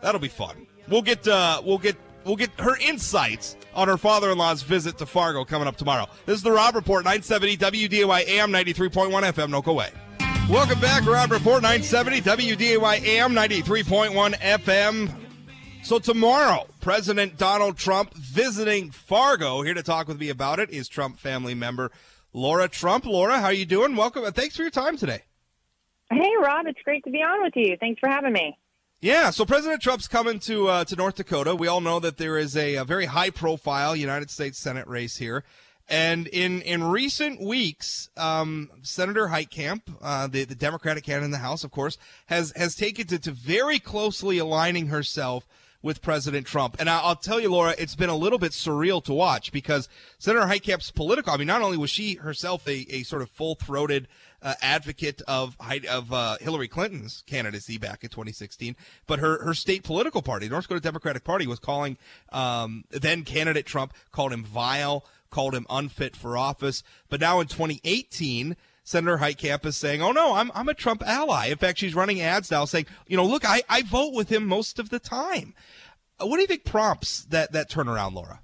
that'll be fun. We'll get uh, we'll get we'll get her insights on her father-in-law's visit to Fargo coming up tomorrow. This is the Rob Report, 970 WDAY AM 93.1 FM. No go away. Welcome back, Rob Report 970 WDAY AM 93.1 FM. So tomorrow, President Donald Trump visiting Fargo. Here to talk with me about it is Trump family member Lara Trump. Lara, how are you doing? Welcome. and Thanks for your time today. Hey, Rob. It's great to be on with you. Thanks for having me. Yeah, so President Trump's coming to uh, to North Dakota. We all know that there is a, a very high profile United States Senate race here. And in, in recent weeks, um, Senator Heitkamp, uh, the, the Democratic candidate in the House, of course, has, has taken to, to very closely aligning herself with President Trump. And I'll tell you, Lara, it's been a little bit surreal to watch because Senator Heitkamp's political, I mean, not only was she herself a, a sort of full throated uh, advocate of of uh, Hillary Clinton's candidacy back in 2016, but her, her state political party, the North Dakota Democratic Party, was calling um, then candidate Trump, called him vile, called him unfit for office. But now in 2018, Senator Heitkamp is saying, "Oh no, I'm I'm a Trump ally." In fact, she's running ads now saying, "You know, look, I, I vote with him most of the time." Uh, what do you think prompts that that turnaround, Lara?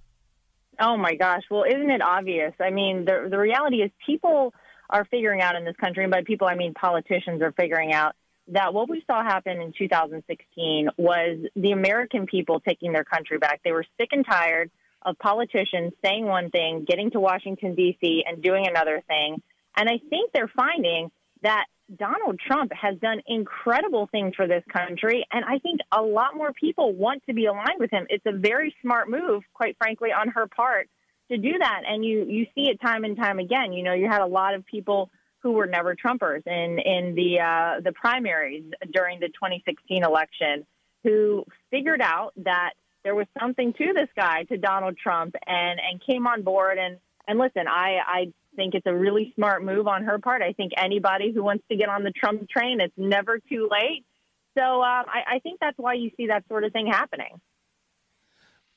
Oh my gosh! Well, isn't it obvious? I mean, the the reality is people are figuring out in this country, and by people I mean politicians are figuring out that what we saw happen in 2016 was the American people taking their country back. They were sick and tired of politicians saying one thing, getting to Washington D.C. and doing another thing and I think they're finding that Donald Trump has done incredible things for this country. And I think a lot more people want to be aligned with him. It's a very smart move, quite frankly, on her part to do that. And you, you see it time and time again. You know, you had a lot of people who were never Trumpers in, in the, uh, the primaries during the 2016 election who figured out that there was something to this guy, to Donald Trump, and, and came on board. And, and listen, I, I think it's a really smart move on her part. I think anybody who wants to get on the Trump train, it's never too late. So um, I, I think that's why you see that sort of thing happening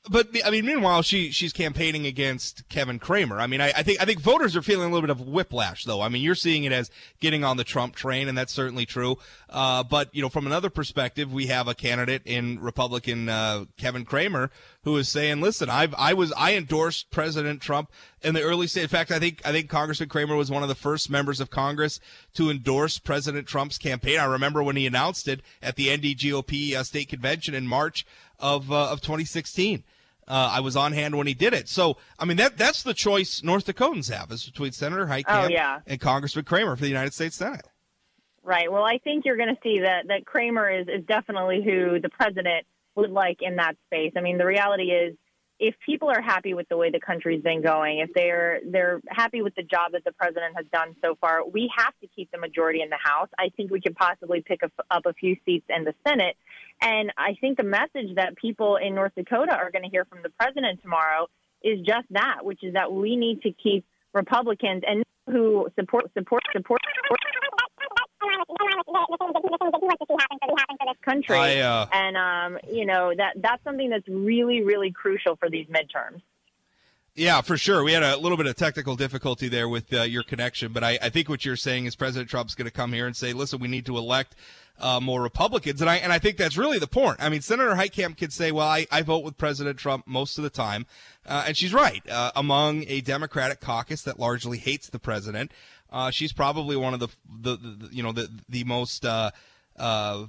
but I mean, meanwhile, she she's campaigning against Kevin Cramer. I mean, I, I, think I think voters are feeling a little bit of whiplash, though. I mean, you're seeing it as getting on the Trump train, and that's certainly true. Uh, but you know, from another perspective, we have a candidate in Republican uh, Kevin Cramer who is saying, "Listen, I I was I endorsed President Trump in the early state. In fact, I think I think Congressman Cramer was one of the first members of Congress to endorse President Trump's campaign. I remember when he announced it at the NDGOP uh, state convention in March of uh, of 2016." Uh, I was on hand when he did it. So, I mean, that that's the choice North Dakotans have is between Senator Heitkamp oh, yeah. and Congressman Cramer for the United States Senate. Right. Well, I think you're going to see that that Cramer is is definitely who the president would like in that space. I mean, the reality is if people are happy with the way the country's been going, if they're they're happy with the job that the president has done so far, we have to keep the majority in the House. I think we could possibly pick up a few seats in the Senate, and I think the message that people in North Dakota are going to hear from the president tomorrow is just that, which is that we need to keep Republicans and who support support support. support country. I, uh, and um, you know that that's something that's really, really crucial for these midterms. Yeah, for sure. We had a little bit of technical difficulty there with uh, your connection, but I, I, think what you're saying is President Trump's going to come here and say, "Listen, we need to elect uh, more Republicans," and I and I think that's really the point. I mean, Senator Heitkamp could say, "Well, I, I vote with President Trump most of the time," uh, and she's right. Uh, among a Democratic caucus that largely hates the president, uh, she's probably one of the, the, the, you know the the most uh, uh,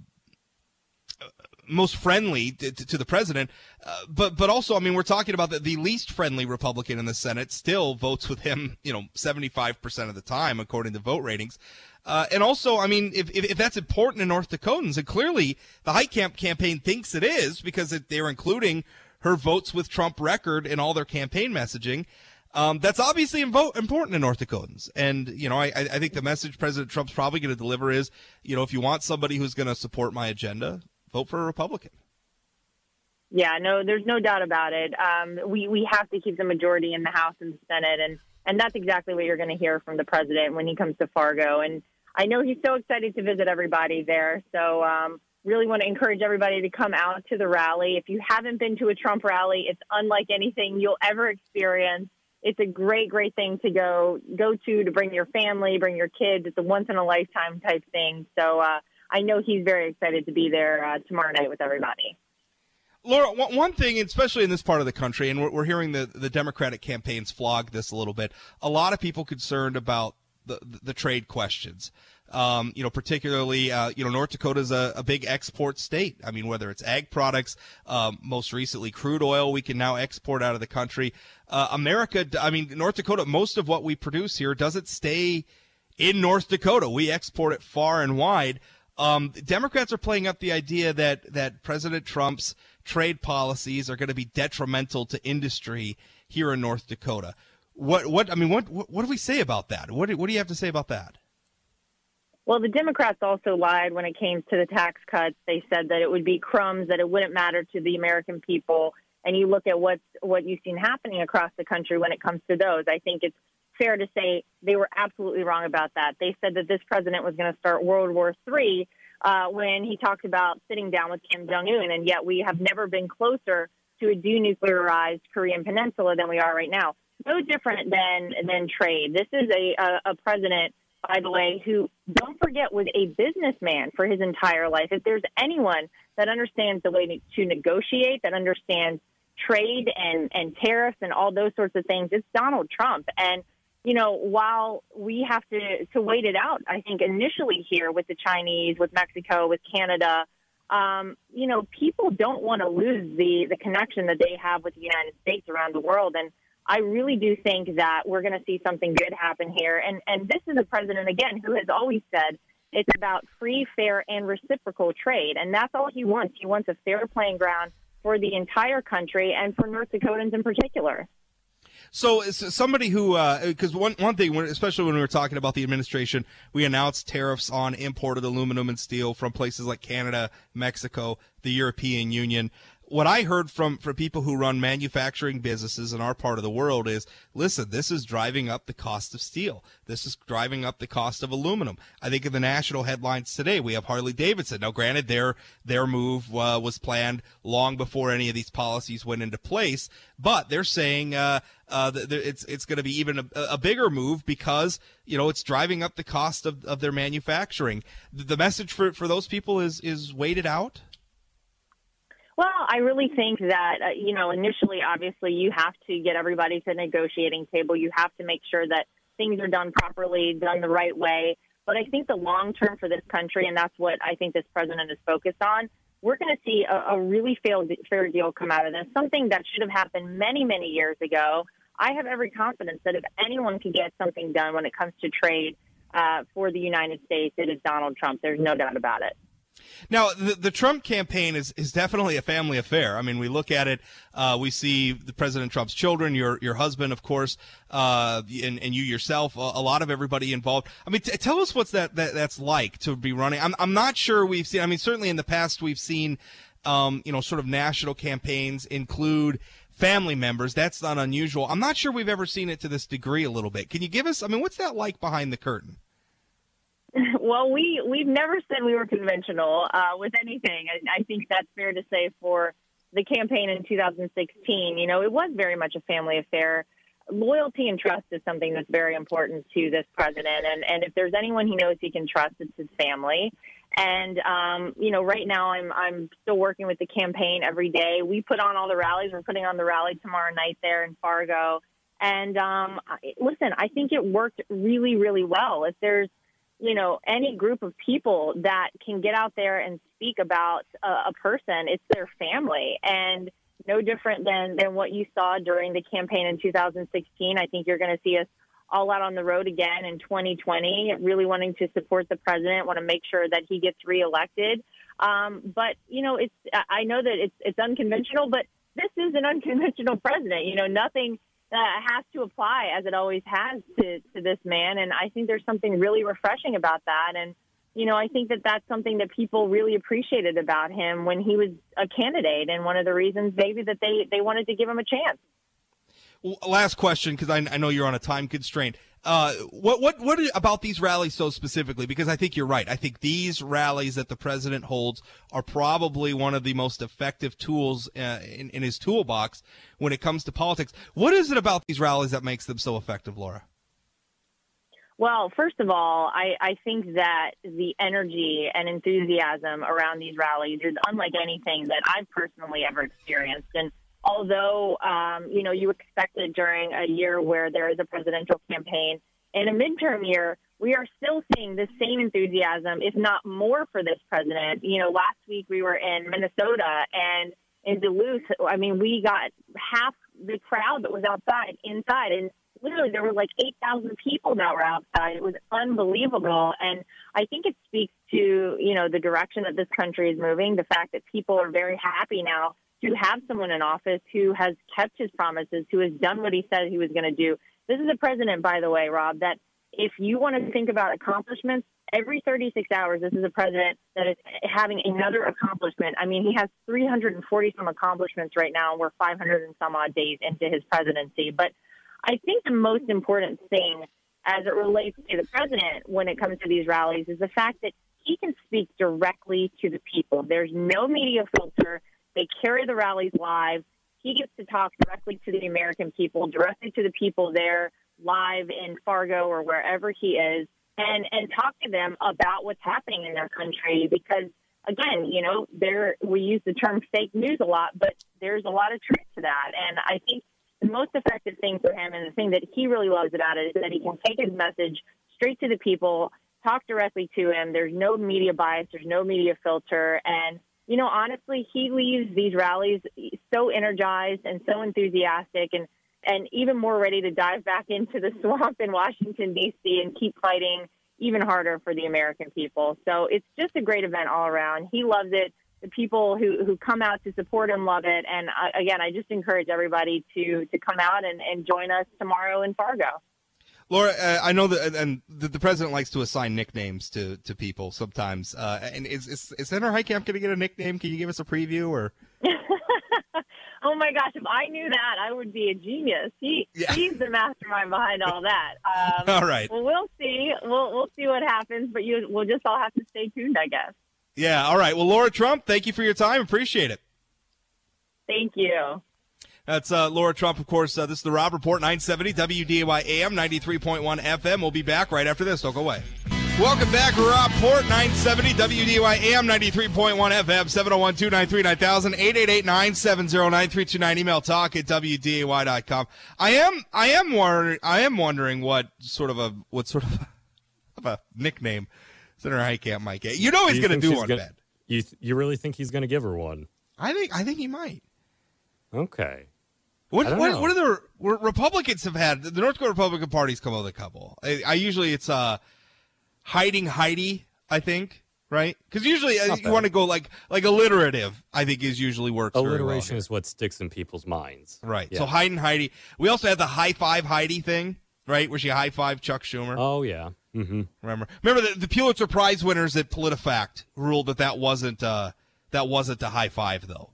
most friendly to, to, the president. Uh, but but also, I mean, we're talking about the, the least friendly Republican in the Senate still votes with him, you know, 75% of the time, according to vote ratings. Uh, and also, I mean, if, if, if, that's important to North Dakotans, and clearly the Heitkamp campaign thinks it is because it, they're including her votes with Trump record in all their campaign messaging. Um, that's obviously invo- important to North Dakotans. And, you know, I, I think the message President Trump's probably going to deliver is, you know, if you want somebody who's going to support my agenda, vote for a Republican. Yeah, no, there's no doubt about it. Um, we, we have to keep the majority in the House and the Senate. And, and that's exactly what you're going to hear from the president when he comes to Fargo. And I know he's so excited to visit everybody there. So, um, really want to encourage everybody to come out to the rally. If you haven't been to a Trump rally, it's unlike anything you'll ever experience it's a great, great thing to go go to to bring your family, bring your kids. It's a once in a lifetime type thing. So uh, I know he's very excited to be there uh, tomorrow night with everybody. Lara, one thing, especially in this part of the country, and we're, hearing the, the Democratic campaigns flog this a little bit, a lot of people concerned about the, the trade questions. Um, you know, particularly, uh, you know, North Dakota is a, a, big export state. I mean, whether it's ag products, um, most recently crude oil, we can now export out of the country. Uh, America, I mean, North Dakota, most of what we produce here doesn't stay in North Dakota. We export it far and wide. Um, Democrats are playing up the idea that that President Trump's trade policies are going to be detrimental to industry here in North Dakota. What what I mean, what what, what do we say about that? What what do you have to say about that? Well, the Democrats also lied when it came to the tax cuts. They said that it would be crumbs, that it wouldn't matter to the American people. And you look at what's what you've seen happening across the country when it comes to those. I think it's fair to say they were absolutely wrong about that. They said that this president was going to start World War III uh, when he talked about sitting down with Kim Jong Un, and yet we have never been closer to a denuclearized Korean Peninsula than we are right now. No different than than trade. This is a, a, a president by the way, who, don't forget, was a businessman for his entire life. If there's anyone that understands the way to negotiate, that understands trade and, and tariffs and all those sorts of things, it's Donald Trump. And, you know, while we have to, to wait it out, I think initially here with the Chinese, with Mexico, with Canada, um, you know, people don't want to lose the, the connection that they have with the United States around the world. And I really do think that we're going to see something good happen here. And, and this is a president, again, who has always said it's about free, fair, and reciprocal trade. And that's all he wants. He wants a fair playing ground for the entire country and for North Dakotans in particular. So, somebody who, because uh, one one thing, especially when we were talking about the administration, we announced tariffs on imported aluminum and steel from places like Canada, Mexico, the European Union what I heard from from people who run manufacturing businesses in our part of the world is, listen, this is driving up the cost of steel. This is driving up the cost of aluminum. I think in the national headlines today, we have Harley Davidson. Now, granted, their their move uh, was planned long before any of these policies went into place, but they're saying uh, uh, it's it's going to be even a, a, bigger move because you know it's driving up the cost of, of their manufacturing. The message for for those people is is waited out. Well, I really think that, uh, you know, initially, obviously, you have to get everybody to the negotiating table. You have to make sure that things are done properly, done the right way. But I think the long term for this country, and that's what I think this president is focused on, we're going to see a, a really fair, fair deal come out of this, something that should have happened many, many years ago. I have every confidence that if anyone can get something done when it comes to trade uh, for the United States, it is Donald Trump. There's no doubt about it. Now, the, the Trump campaign is, is definitely a family affair. I mean, we look at it, uh, we see the President Trump's children, your your husband, of course, uh, and, and you yourself, a, a, lot of everybody involved. I mean, t- tell us what's that, that that's like to be running. I'm, I'm not sure we've seen, I mean, certainly in the past we've seen, um, you know, sort of national campaigns include family members. That's not unusual. I'm not sure we've ever seen it to this degree a little bit. Can you give us, I mean, what's that like behind the curtain? Well, we we've never said we were conventional uh, with anything. I, I think that's fair to say for the campaign in 2016. You know, it was very much a family affair. Loyalty and trust is something that's very important to this president, and and if there's anyone he knows he can trust, it's his family. And um, you know, right now I'm I'm still working with the campaign every day. We put on all the rallies. We're putting on the rally tomorrow night there in Fargo. And um, listen, I think it worked really, really well. If there's you know, any group of people that can get out there and speak about a, person, it's their family. And no different than, than what you saw during the campaign in 2016. I think you're going to see us all out on the road again in 2020, really wanting to support the president, want to make sure that he gets reelected. Um, but you know, it's I know that it's it's unconventional, but this is an unconventional president. You know, nothing that has to apply as it always has to, to this man. And I think there's something really refreshing about that. And, you know, I think that that's something that people really appreciated about him when he was a candidate. And one of the reasons maybe that they, they wanted to give him a chance. Well, last question, because I, I know you're on a time constraint. Uh, what what what about these rallies so specifically? Because I think you're right. I think these rallies that the president holds are probably one of the most effective tools uh, in, in his toolbox when it comes to politics. What is it about these rallies that makes them so effective, Lara? Well, first of all, I, I think that the energy and enthusiasm around these rallies is unlike anything that I've personally ever experienced. And although um, you know you expect it during a year where there is a presidential campaign, in a midterm year, we are still seeing the same enthusiasm, if not more, for this president. You know, last week we were in Minnesota and in Duluth. I mean, we got half the crowd that was outside inside, and literally there were like 8,000 people that were outside. It was unbelievable. And I think it speaks to, you know, the direction that this country is moving, the fact that people are very happy now to have someone in office who has kept his promises, who has done what he said he was going to do. This is a president, by the way, Rob, that if you want to think about accomplishments, every 36 hours, this is a president that is having another accomplishment. I mean, he has 340 some accomplishments right now, and we're 500 and some odd days into his presidency. But I think the most important thing as it relates to the president when it comes to these rallies is the fact that he can speak directly to the people. There's no media filter. They carry the rallies live. He gets to talk directly to the American people, directly to the people there live in Fargo or wherever he is and and talk to them about what's happening in their country because again, you know, there we use the term fake news a lot, but there's a lot of truth to that. And I think the most effective thing for him and the thing that he really loves about it is that he can take his message straight to the people, talk directly to him. There's no media bias, there's no media filter. And, you know, honestly, he leaves these rallies so energized and so enthusiastic and and even more ready to dive back into the swamp in Washington, D.C., and keep fighting even harder for the American people. So it's just a great event all around. He loves it. The people who, who come out to support him love it. And uh, again, I just encourage everybody to, to come out and, and join us tomorrow in Fargo. Lara, uh, I know that, and the, the, president likes to assign nicknames to, to people sometimes. Uh, and is, is, is Senator Heitkamp going to get a nickname? Can you give us a preview or? Oh my gosh, if I knew that, I would be a genius. He yeah. he's the mastermind behind all that. Um, all right. Well, we'll see. We'll we'll see what happens, but you we'll just all have to stay tuned, I guess. Yeah. All right. Well, Lara Trump, thank you for your time. Appreciate it. Thank you. That's uh, Lara Trump, of course. Uh, this is the Rob Report, 970 WDAY AM, 93.1 FM. We'll be back right after this. Don't go away. Welcome back, Rob Port, 970 WDAY AM 93.1 FM, 701 293 9000, 888 970 9329, email talk at WDAY.com. I am, I am wondering, I am wondering what sort of a, what sort of a, of a nickname Senator Heitkamp might get. You know he's going to do one, gonna. You, you really think he's going to give her one? I think, I think he might. Okay. What, what, what, are the Republicans have had? The North Dakota Republican Party's come out with a couple. I, I usually it's uh hiding Heidi, I think, right? Because usually uh, you want to go like like alliterative. I think is usually works. Alliteration well is what sticks in people's minds, right? Yeah. So hiding Heidi. We also had the high five Heidi thing, right? Where she high five Chuck Schumer. Oh yeah. Mm-hmm. Remember? Remember the, the Pulitzer Prize winners at PolitiFact ruled that that wasn't uh, that wasn't a high five though.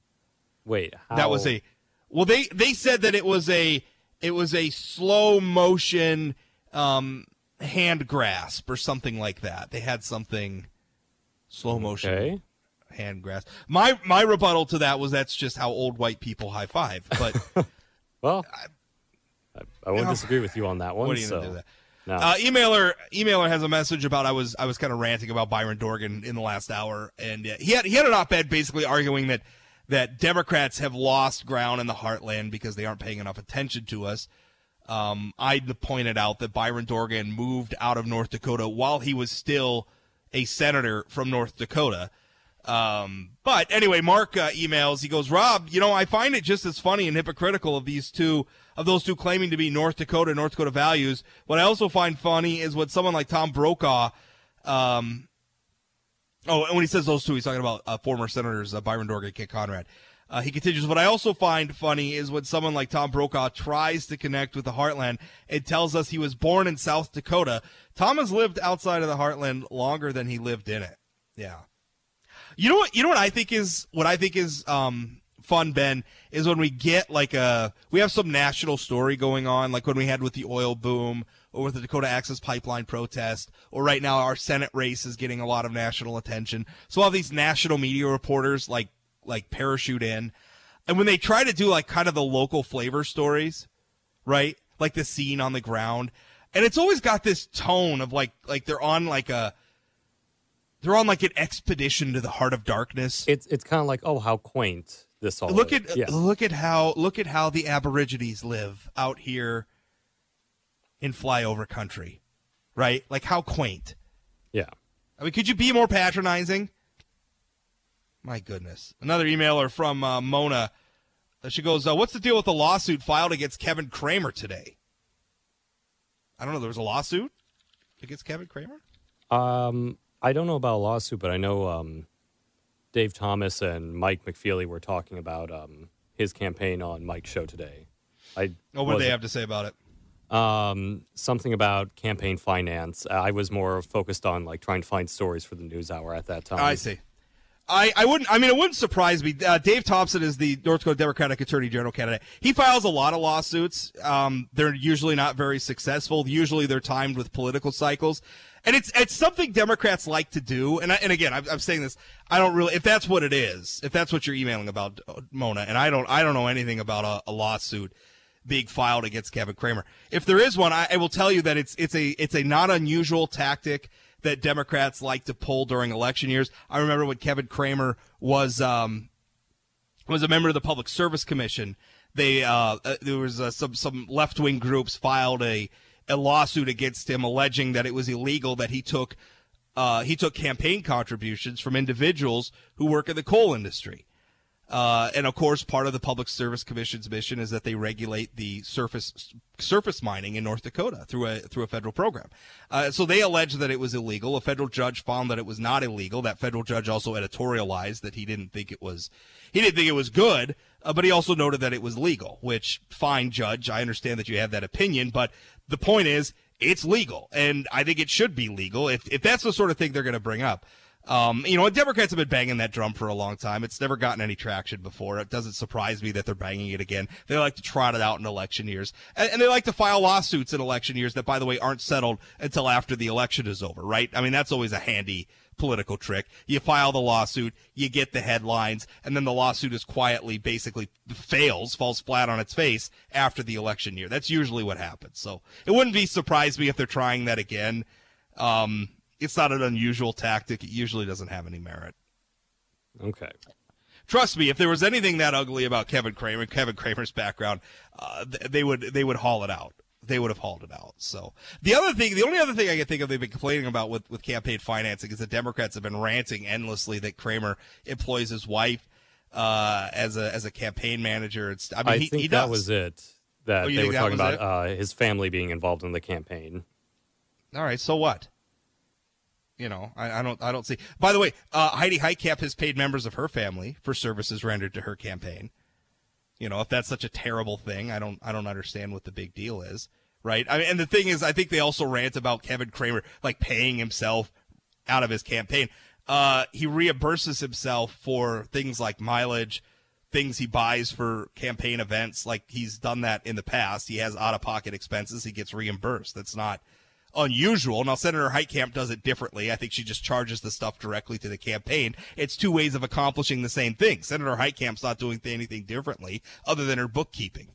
Wait, how... that was a well. They they said that it was a it was a slow motion. Um, hand grasp or something like that. They had something slow motion okay. hand grasp. My my rebuttal to that was that's just how old white people high five. But well, I, I, won't disagree with you on that one. What are you so. gonna do that? No. Uh, emailer emailer has a message about I was I was kind of ranting about Byron Dorgan in the last hour, and uh, he had he had an op-ed basically arguing that that Democrats have lost ground in the heartland because they aren't paying enough attention to us. Um, I pointed out that Byron Dorgan moved out of North Dakota while he was still a senator from North Dakota. Um, but anyway, Mark uh, emails. He goes, Rob, you know, I find it just as funny and hypocritical of these two, of those two claiming to be North Dakota, North Dakota values. What I also find funny is what someone like Tom Brokaw, um, oh, and when he says those two, he's talking about uh, former senators uh, Byron Dorgan, Kent Conrad. Uh, he continues, what I also find funny is when someone like Tom Brokaw tries to connect with the heartland and tells us he was born in South Dakota. Tom has lived outside of the heartland longer than he lived in it. Yeah. You know what? You know what I think is what I think is um, fun, Ben, is when we get like a we have some national story going on, like when we had with the oil boom or with the Dakota Access Pipeline protest, or right now our Senate race is getting a lot of national attention. So all these national media reporters like like parachute in. And when they try to do like kind of the local flavor stories, right? Like the scene on the ground, and it's always got this tone of like like they're on like a they're on like an expedition to the heart of darkness. It's it's kind of like oh how quaint this all. Look is. at yeah. look at how look at how the Aborigines live out here in flyover country. right? Like how quaint. Yeah. I mean, could you be more patronizing? My goodness. Another emailer from uh, Mona. Uh, she goes, uh, "What's the deal with the lawsuit filed against Kevin Cramer today?" I don't know. There was a lawsuit against Kevin Cramer? Um, I don't know about a lawsuit, but I know um, Dave Thomas and Mike McFeely were talking about um, his campaign on Mike's show today. I Oh, what do they have to say about it? Um, something about campaign finance. I was more focused on like trying to find stories for the news hour at that time. I see. I, I wouldn't. I mean, it wouldn't surprise me. Uh, Dave Thompson is the North Dakota Democratic Attorney General candidate. He files a lot of lawsuits. Um, they're usually not very successful. Usually, they're timed with political cycles, and it's it's something Democrats like to do. And I, and again, I'm, I'm saying this. I don't really. If that's what it is, if that's what you're emailing about, Mona, and I don't. I don't know anything about a, a lawsuit being filed against Kevin Cramer. If there is one, I, I will tell you that it's it's a it's a not unusual tactic that Democrats like to pull during election years. I remember when Kevin Cramer was um, was a member of the Public Service Commission. They uh, uh, there was uh, some some left wing groups filed a a lawsuit against him alleging that it was illegal that he took uh, he took campaign contributions from individuals who work in the coal industry. Uh, and of course, part of the Public Service Commission's mission is that they regulate the surface surface mining in North Dakota through a through a federal program. Uh, so they allege that it was illegal. A federal judge found that it was not illegal. That federal judge also editorialized that he didn't think it was he didn't think it was good, uh, but he also noted that it was legal. Which fine, judge, I understand that you have that opinion, but the point is it's legal, and I think it should be legal if if that's the sort of thing they're going to bring up. Um, you know, Democrats have been banging that drum for a long time. It's never gotten any traction before. It doesn't surprise me that they're banging it again. They like to trot it out in election years. And, and they like to file lawsuits in election years that, by the way, aren't settled until after the election is over, right? I mean, that's always a handy political trick. You file the lawsuit, you get the headlines, and then the lawsuit is quietly basically fails, falls flat on its face after the election year. That's usually what happens. So it wouldn't be surprise me if they're trying that again. Um, it's not an unusual tactic. It usually doesn't have any merit. Okay. Trust me, if there was anything that ugly about Kevin Cramer, Kevin Cramer's background, uh, they would they would haul it out. They would have hauled it out. So the other thing, the only other thing I can think of they've been complaining about with, with campaign financing is the Democrats have been ranting endlessly that Cramer employs his wife uh, as a as a campaign manager. It's I mean I he, think he that was it. That Oh, they were talking about uh, his family being involved in the campaign. All right, so what? You know, I, I don't, I don't see. By the way, uh, Heidi Heitkamp has paid members of her family for services rendered to her campaign. You know, if that's such a terrible thing, I don't, I don't understand what the big deal is, right? I mean, and the thing is, I think they also rant about Kevin Cramer like paying himself out of his campaign. Uh, he reimburses himself for things like mileage, things he buys for campaign events. Like he's done that in the past. He has out of pocket expenses. He gets reimbursed. That's not unusual. Now, Senator Heitkamp does it differently. I think she just charges the stuff directly to the campaign. It's two ways of accomplishing the same thing. Senator Heitkamp's not doing anything differently other than her bookkeeping.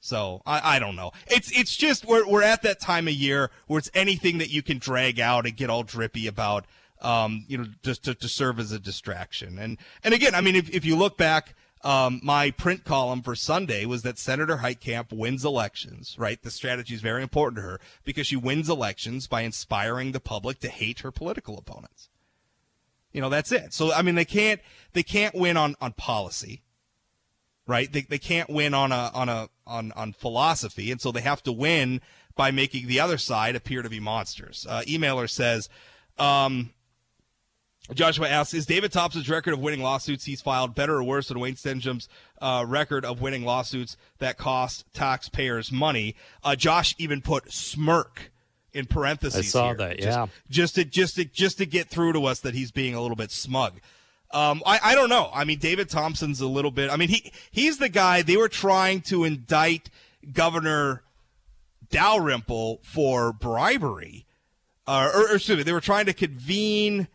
So I, I don't know. It's it's just we're we're at that time of year where it's anything that you can drag out and get all drippy about, um, you know, just to, to serve as a distraction. And and again, I mean, if if you look back, um, my print column for Sunday was that Senator Heitkamp wins elections. Right, the strategy is very important to her because she wins elections by inspiring the public to hate her political opponents. You know, that's it. So I mean, they can't they can't win on on policy right? They, they can't win on a on a on on philosophy, and so they have to win by making the other side appear to be monsters. Uh, emailer says, um, Joshua asks, is David Thompson's record of winning lawsuits he's filed better or worse than Wayne Stenehjem's uh, record of winning lawsuits that cost taxpayers money? Uh, Josh even put smirk in parentheses. I saw here, that, just- yeah. just to just to just to get through to us that he's being a little bit smug. Um, I, I don't know. I mean, David Thompson's a little bit. I mean, he he's the guy they were trying to indict Governor Dalrymple for bribery, uh, or, or excuse me, they were trying to convene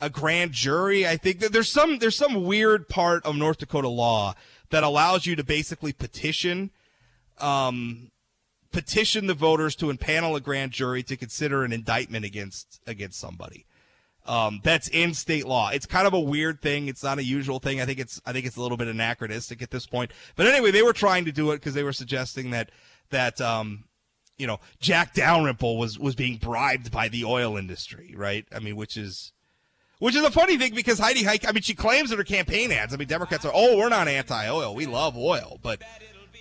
a grand jury. I think that there's some there's some weird part of North Dakota law that allows you to basically petition um, petition the voters to impanel a grand jury to consider an indictment against against somebody. Um, that's in state law. It's kind of a weird thing. It's not a usual thing. I think it's I think it's a little bit anachronistic at this point. But anyway, they were trying to do it because they were suggesting that that um, you know, Jack Dalrymple was was being bribed by the oil industry, right? I mean, which is which is a funny thing because Heidi Heitkamp, I mean, she claims in her campaign ads. I mean, Democrats are, oh, we're not anti-oil, we love oil, but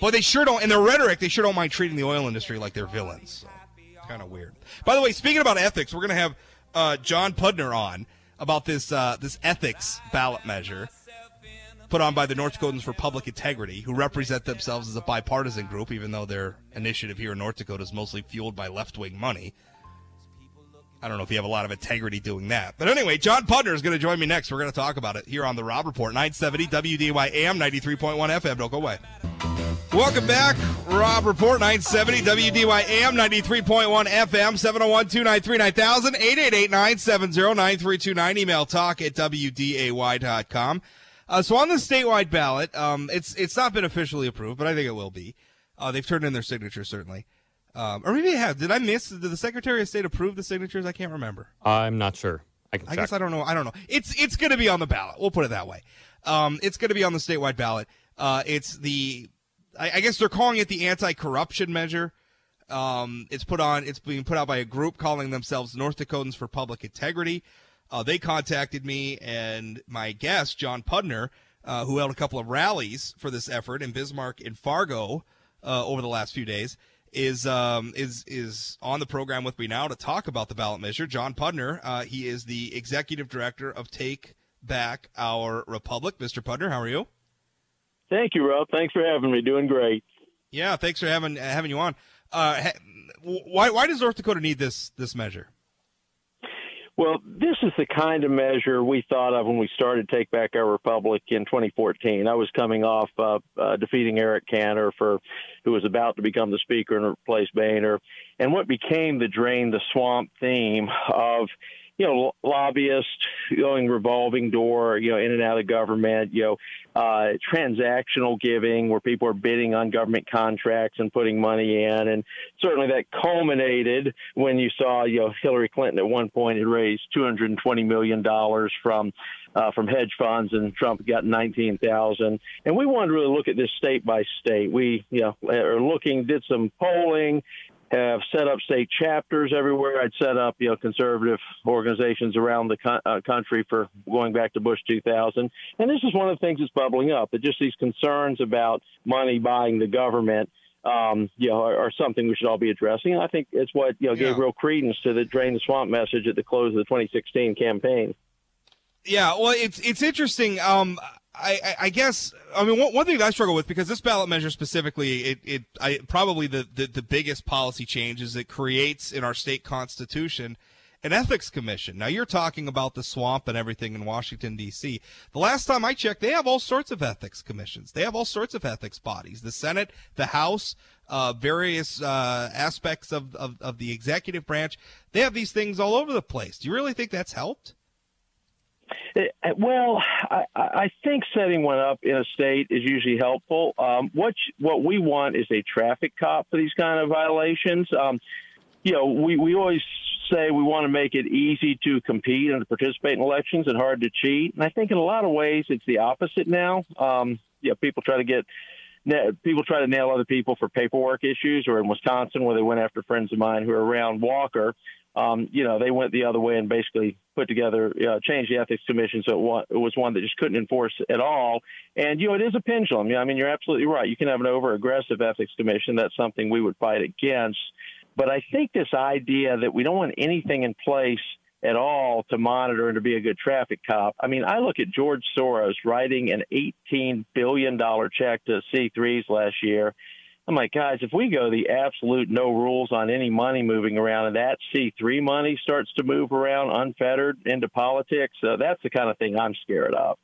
but they sure don't. In their rhetoric, they sure don't mind treating the oil industry like they're villains. So, kind of weird. By the way, speaking about ethics, we're gonna have uh, John Pudner on about this uh, this ethics ballot measure put on by the North Dakotans for Public Integrity, who represent themselves as a bipartisan group, even though their initiative here in North Dakota is mostly fueled by left wing money. I don't know if you have a lot of integrity doing that. But anyway, John Pudner is going to join me next. We're going to talk about it here on the Rob Report, 970 WDAY AM, 93.1 FM. Don't go away. Welcome back. Rob Report, 970 WDAY AM, 93.1 FM, 701 293 9000, 888 970 9329. Email talk at WDAY.com. Uh, so on the statewide ballot, um, it's it's not been officially approved, but I think it will be. Uh, they've turned in their signatures certainly, um, or maybe they have. Did I miss? Did the Secretary of State approve the signatures? I can't remember. I'm not sure. I. I guess I don't know. I don't know. It's it's going to be on the ballot. We'll put it that way. Um, it's going to be on the statewide ballot. Uh, it's the, I, I guess they're calling it the anti-corruption measure. Um, it's put on. It's being put out by a group calling themselves North Dakotans for Public Integrity. Uh, they contacted me and my guest John Pudner, uh, who held a couple of rallies for this effort in Bismarck and Fargo uh, over the last few days. Is um, is is on the program with me now to talk about the ballot measure. John Pudner, uh, he is the executive director of Take Back Our Republic. Mr. Pudner, how are you? Thank you, Rob. Thanks for having me. Doing great. Yeah, thanks for having having you on. Uh, why why does North Dakota need this this measure? Well, this is the kind of measure we thought of when we started Take Back Our Republic in 2014. I was coming off uh, uh, defeating Eric Cantor for, who was about to become the speaker and replace Boehner, and what became the drain the swamp theme of you know, lobbyists going revolving door, you know, in and out of government, you know, uh, transactional giving where people are bidding on government contracts and putting money in. And certainly that culminated when you saw, you know, Hillary Clinton at one point had raised $220 million from, uh, from hedge funds and Trump got 19,000. And we wanted to really look at this state by state. We, you know, are looking, did some polling have set up state chapters everywhere. I'd set up, you know, conservative organizations around the co- uh, country for going back to Bush 2000. And this is one of the things that's bubbling up. That just these concerns about money buying the government, um, you know, are, are, something we should all be addressing. And I think it's what you know gave real credence to the drain the swamp message at the close of the 2016 campaign. Yeah, well, it's it's interesting. Um, I, I, guess I mean one, thing that I struggle with because this ballot measure specifically, it, it I, probably the, the, the biggest policy change is it creates in our state constitution an ethics commission. Now you're talking about the swamp and everything in Washington D.C. The last time I checked, they have all sorts of ethics commissions. They have all sorts of ethics bodies. The Senate, the House, uh, various uh, aspects of, of of the executive branch. They have these things all over the place. Do you really think that's helped? Uh, well, I, I think setting one up in a state is usually helpful. Um, what what we want is a traffic cop for these kind of violations. Um, you know, we, we always say we want to make it easy to compete and to participate in elections and hard to cheat. And I think in a lot of ways it's the opposite now. Um, know, people try to get people try to nail other people for paperwork issues, or in Wisconsin where they went after friends of mine who are around Walker um, you know, they went the other way and basically put together, uh, changed the ethics commission so it was one that just couldn't enforce at all. And, you know, it is a pendulum. I mean, you're absolutely right. You can have an over aggressive ethics commission. That's something we would fight against. But I think this idea that we don't want anything in place at all to monitor and to be a good traffic cop. I mean, I look at George Soros writing an $18 billion check to C3s last year I'm like, guys, if we go the absolute no rules on any money moving around and that C3 money starts to move around unfettered into politics, uh, that's the kind of thing I'm scared of.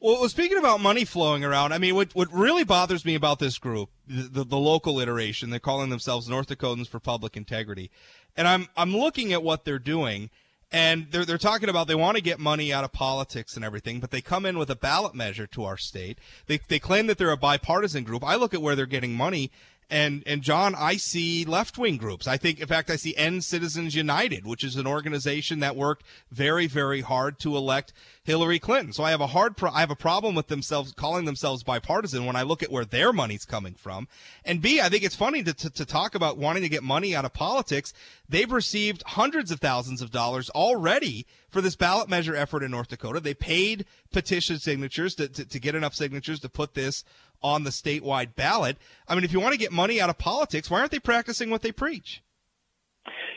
Well, speaking about money flowing around, I mean, what what really bothers me about this group, the, the, the local iteration, they're calling themselves North Dakotans for Public Integrity, and I'm I'm looking at what they're doing, and they're they're talking about they want to get money out of politics and everything, but they come in with a ballot measure to our state. They they claim that they're a bipartisan group. I look at where they're getting money, And and John, I see left wing groups. I think, in fact, I see End Citizens United, which is an organization that worked very, very hard to elect Hillary Clinton. So I have a hard, pro- I have a problem with themselves calling themselves bipartisan when I look at where their money's coming from. And B, I think it's funny to, to, to talk about wanting to get money out of politics. They've received hundreds of thousands of dollars already for this ballot measure effort in North Dakota. They paid petition signatures to, to, to get enough signatures to put this on the statewide ballot. I mean, if you want to get money out of politics, why aren't they practicing what they preach?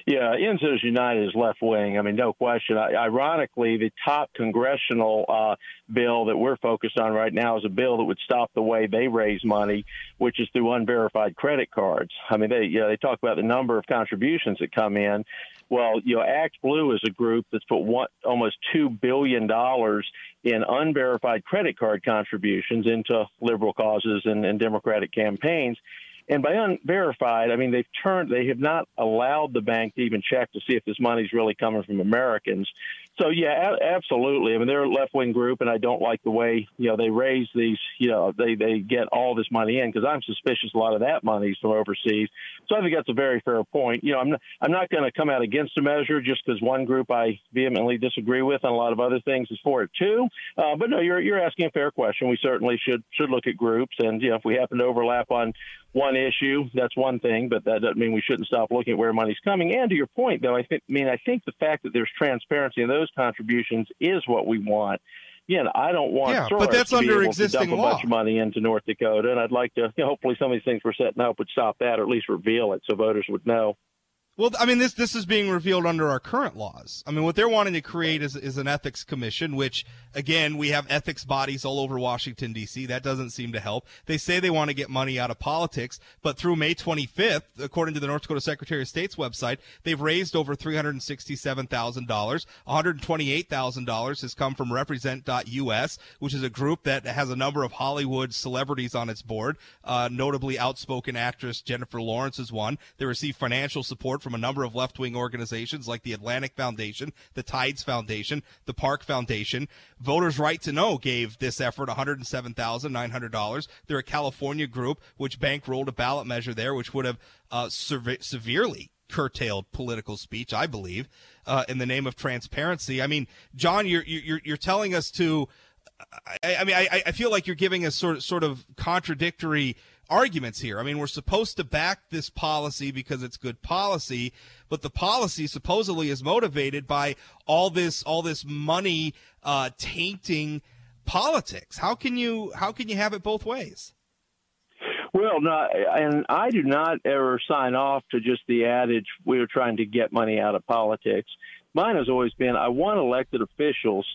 Yeah, Citizens United is left wing. I mean, no question. I, ironically, the top congressional uh, bill that we're focused on right now is a bill that would stop the way they raise money, which is through unverified credit cards. I mean, they you know, they talk about the number of contributions that come in. Well, you know, Act Blue is a group that's put one, almost two billion dollars in unverified credit card contributions into liberal causes and, and Democratic campaigns. And by unverified, I mean they've turned, they have not allowed the bank to even check to see if this money's really coming from Americans. So yeah, a- absolutely. I mean they're a left wing group, and I don't like the way you know they raise these. You know they they get all this money in because I'm suspicious a lot of that money's from overseas. So I think that's a very fair point. You know I'm not, I'm not going to come out against a measure just because one group I vehemently disagree with and a lot of other things is for it too. Uh, but no, you're you're asking a fair question. We certainly should should look at groups, and you know if we happen to overlap on one issue, that's one thing, but that doesn't mean we shouldn't stop looking at where money's coming. And to your point, though, I think, I mean, I think the fact that there's transparency in those contributions is what we want. Again, I don't want yeah, but that's to under existing to dump law. a bunch of money into North Dakota, and I'd like to, you know, hopefully, some of these things we're setting up would stop that, or at least reveal it, so voters would know. Well, I mean, this this is being revealed under our current laws. I mean, what they're wanting to create is is an ethics commission, which again we have ethics bodies all over Washington D.C. That doesn't seem to help. They say they want to get money out of politics, but through May 25th, according to the North Dakota Secretary of State's website, they've raised over three hundred sixty-seven thousand dollars. One hundred twenty-eight thousand dollars has come from Represent.us, which is a group that has a number of Hollywood celebrities on its board. Uh, notably, outspoken actress Jennifer Lawrence is one. They receive financial support from a number of left wing organizations like the Atlantic Foundation, the Tides Foundation, the Park Foundation. Voters' Right to Know gave this effort $107,900. They're a California group which bankrolled a ballot measure there, which would have uh, sev- severely curtailed political speech, I believe, uh, in the name of transparency. I mean, John, you're you're you're telling us to. I, I mean, I, I feel like you're giving us sort sort of contradictory arguments here. I mean, we're supposed to back this policy because it's good policy, but the policy supposedly is motivated by all this all this money uh, tainting politics. How can you how can you have it both ways? Well, no, and I do not ever sign off to just the adage we're trying to get money out of politics. Mine has always been I want elected officials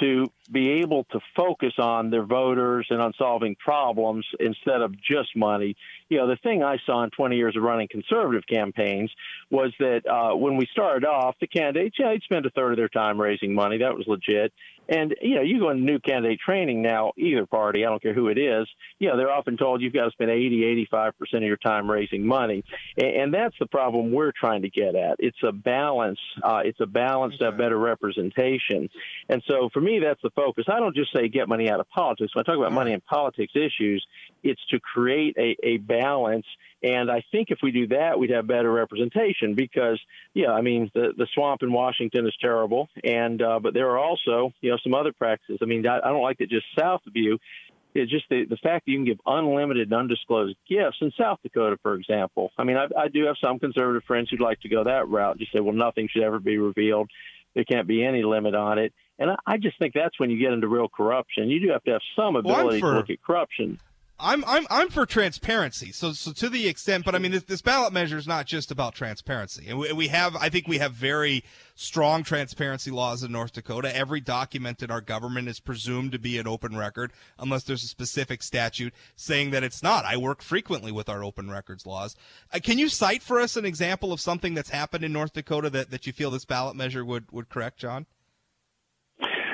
to be able to focus on their voters and on solving problems instead of just money. You know, the thing I saw in 20 years of running conservative campaigns was that uh, when we started off, the candidates, yeah, they'd spend a third of their time raising money. That was legit. And, you know, you go into new candidate training now, either party, I don't care who it is, you know, they're often told you've got to spend 80, 85% of your time raising money. And, and that's the problem we're trying to get at. It's a balance. Uh, it's a balance okay. to have better representation. And so for me, that's the focus. I don't just say get money out of politics. When I talk about money and politics issues, it's to create a, a balance. And I think if we do that, we'd have better representation because, yeah, I mean, the, the swamp in Washington is terrible. And, uh, but there are also, you know, some other practices. I mean, I, I don't like that just south of you. It's just the, the fact that you can give unlimited, undisclosed gifts in South Dakota, for example. I mean, I, I do have some conservative friends who'd like to go that route. Just say, well, nothing should ever be revealed. There can't be any limit on it. And I, I just think that's when you get into real corruption. You do have to have some ability well, for, to look at corruption. I'm I'm I'm for transparency. So so to the extent, but I mean this, this ballot measure is not just about transparency. And we, we have I think we have very strong transparency laws in North Dakota. Every document in our government is presumed to be an open record unless there's a specific statute saying that it's not. I work frequently with our open records laws. Uh, can you cite for us an example of something that's happened in North Dakota that, that you feel this ballot measure would would correct, John?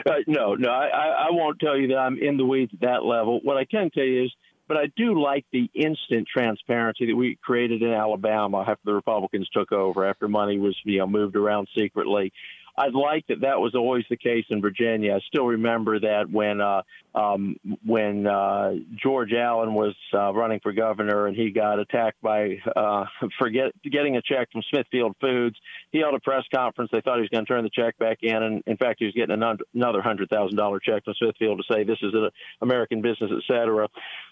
Uh, no, no, I, I won't tell you that I'm in the weeds at that level. What I can tell you is, but I do like the instant transparency that we created in Alabama after the Republicans took over, after money was you know moved around secretly. I'd like that that was always the case in Virginia. I still remember that when uh, um, when uh, George Allen was uh, running for governor and he got attacked by uh, for get, getting a check from Smithfield Foods. He held a press conference. They thought he was going to turn the check back in, and in fact, he was getting another hundred thousand dollar check from Smithfield to say this is an American business, et cetera.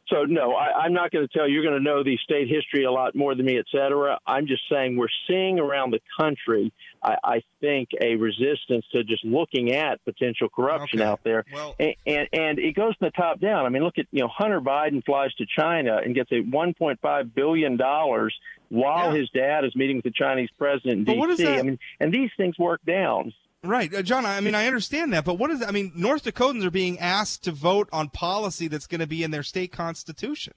So no, I, I'm not going to tell you. You're going to know the state history a lot more than me, et cetera. I'm just saying we're seeing around the country. I, I think a resistance to just looking at potential corruption okay. out there, well, and, and and it goes from the top down. I mean, look at you know Hunter Biden flies to China and gets a 1.5 billion dollars while yeah. his dad is meeting with the Chinese president in D.C. I mean, and these things work down. Right, uh, John. I mean, I understand that, but what is? I mean, North Dakotans are being asked to vote on policy that's going to be in their state constitution.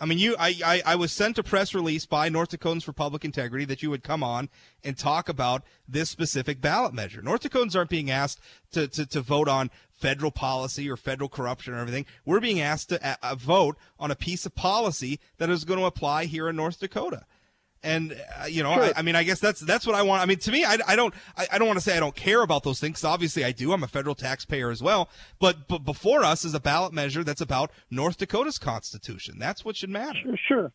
I mean, you, I, I, I was sent a press release by North Dakotans for Public Integrity that you would come on and talk about this specific ballot measure. North Dakotans aren't being asked to, to, to vote on federal policy or federal corruption or everything. We're being asked to uh, uh vote on a piece of policy that is going to apply here in North Dakota. And uh, you know, sure. I, I, mean, I guess that's that's what I want. I mean, to me, I, I don't I, I don't want to say I don't care about those things. Obviously, I do. I'm a federal taxpayer as well. But but before us is a ballot measure that's about North Dakota's constitution. That's what should matter. Sure, sure.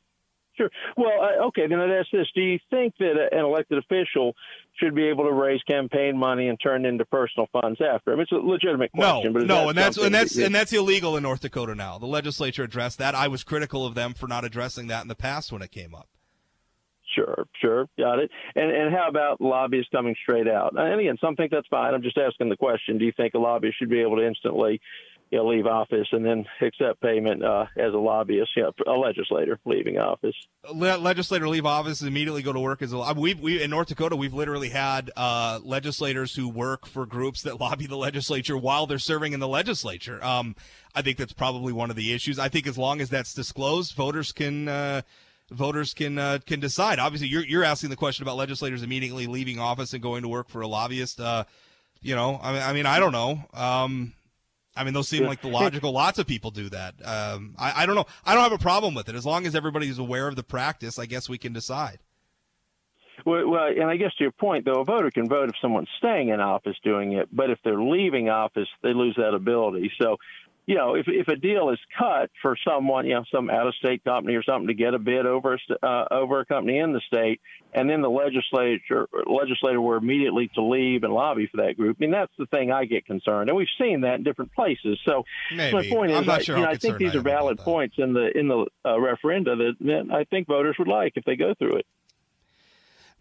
Sure. Well, uh, okay. Then I'd ask this: Do you think that an elected official should be able to raise campaign money and turn it into personal funds after? I mean, it's a legitimate question. No, but no, that and that's and that's that, and that's illegal in North Dakota now. The legislature addressed that. I was critical of them for not addressing that in the past when it came up. Sure, sure, got it. And and how about lobbyists coming straight out? And again, some think that's fine. I'm just asking the question: Do you think a lobbyist should be able to instantly, you know, leave office and then accept payment uh, as a lobbyist, you know, a legislator leaving office? Le- legislator leave office and immediately go to work as a. We we in North Dakota we've literally had uh, legislators who work for groups that lobby the legislature while they're serving in the legislature. Um, I think that's probably one of the issues. I think as long as that's disclosed, voters can. Uh, voters can uh, can decide. Obviously, you're you're asking the question about legislators immediately leaving office and going to work for a lobbyist. Uh, you know, I mean, I mean, I don't know. Um, I mean, those seem like the logical. Lots of people do that. Um, I, I don't know. I don't have a problem with it as long as everybody's aware of the practice. I guess we can decide. Well, well, and I guess to your point, though, a voter can vote if someone's staying in office doing it, but if they're leaving office, they lose that ability. So you know, if if a deal is cut for someone, you know, some out of state company or something to get a bid over uh, over a company in the state, and then the legislature legislator were immediately to leave and lobby for that group. I mean, that's the thing I get concerned, and we've seen that in different places. So Maybe. my point I'm is, not I, you know, I think these I are valid points in the in the uh, referenda that, that I think voters would like if they go through it.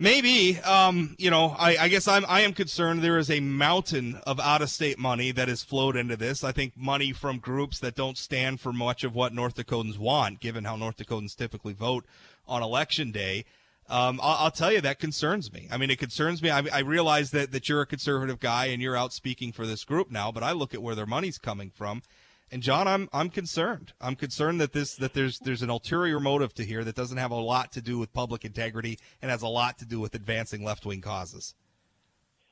Maybe, um, you know, I, I, guess I'm I am concerned there is a mountain of out of state money that has flowed into this. I think money from groups that don't stand for much of what North Dakotans want, given how North Dakotans typically vote on election day. Um, I'll, I'll, tell you that concerns me. I mean, it concerns me. I, I realize that that you're a conservative guy and you're out speaking for this group now, but I look at where their money's coming from, and John, I'm I'm concerned. I'm concerned that this that there's there's an ulterior motive to here that doesn't have a lot to do with public integrity and has a lot to do with advancing left wing causes.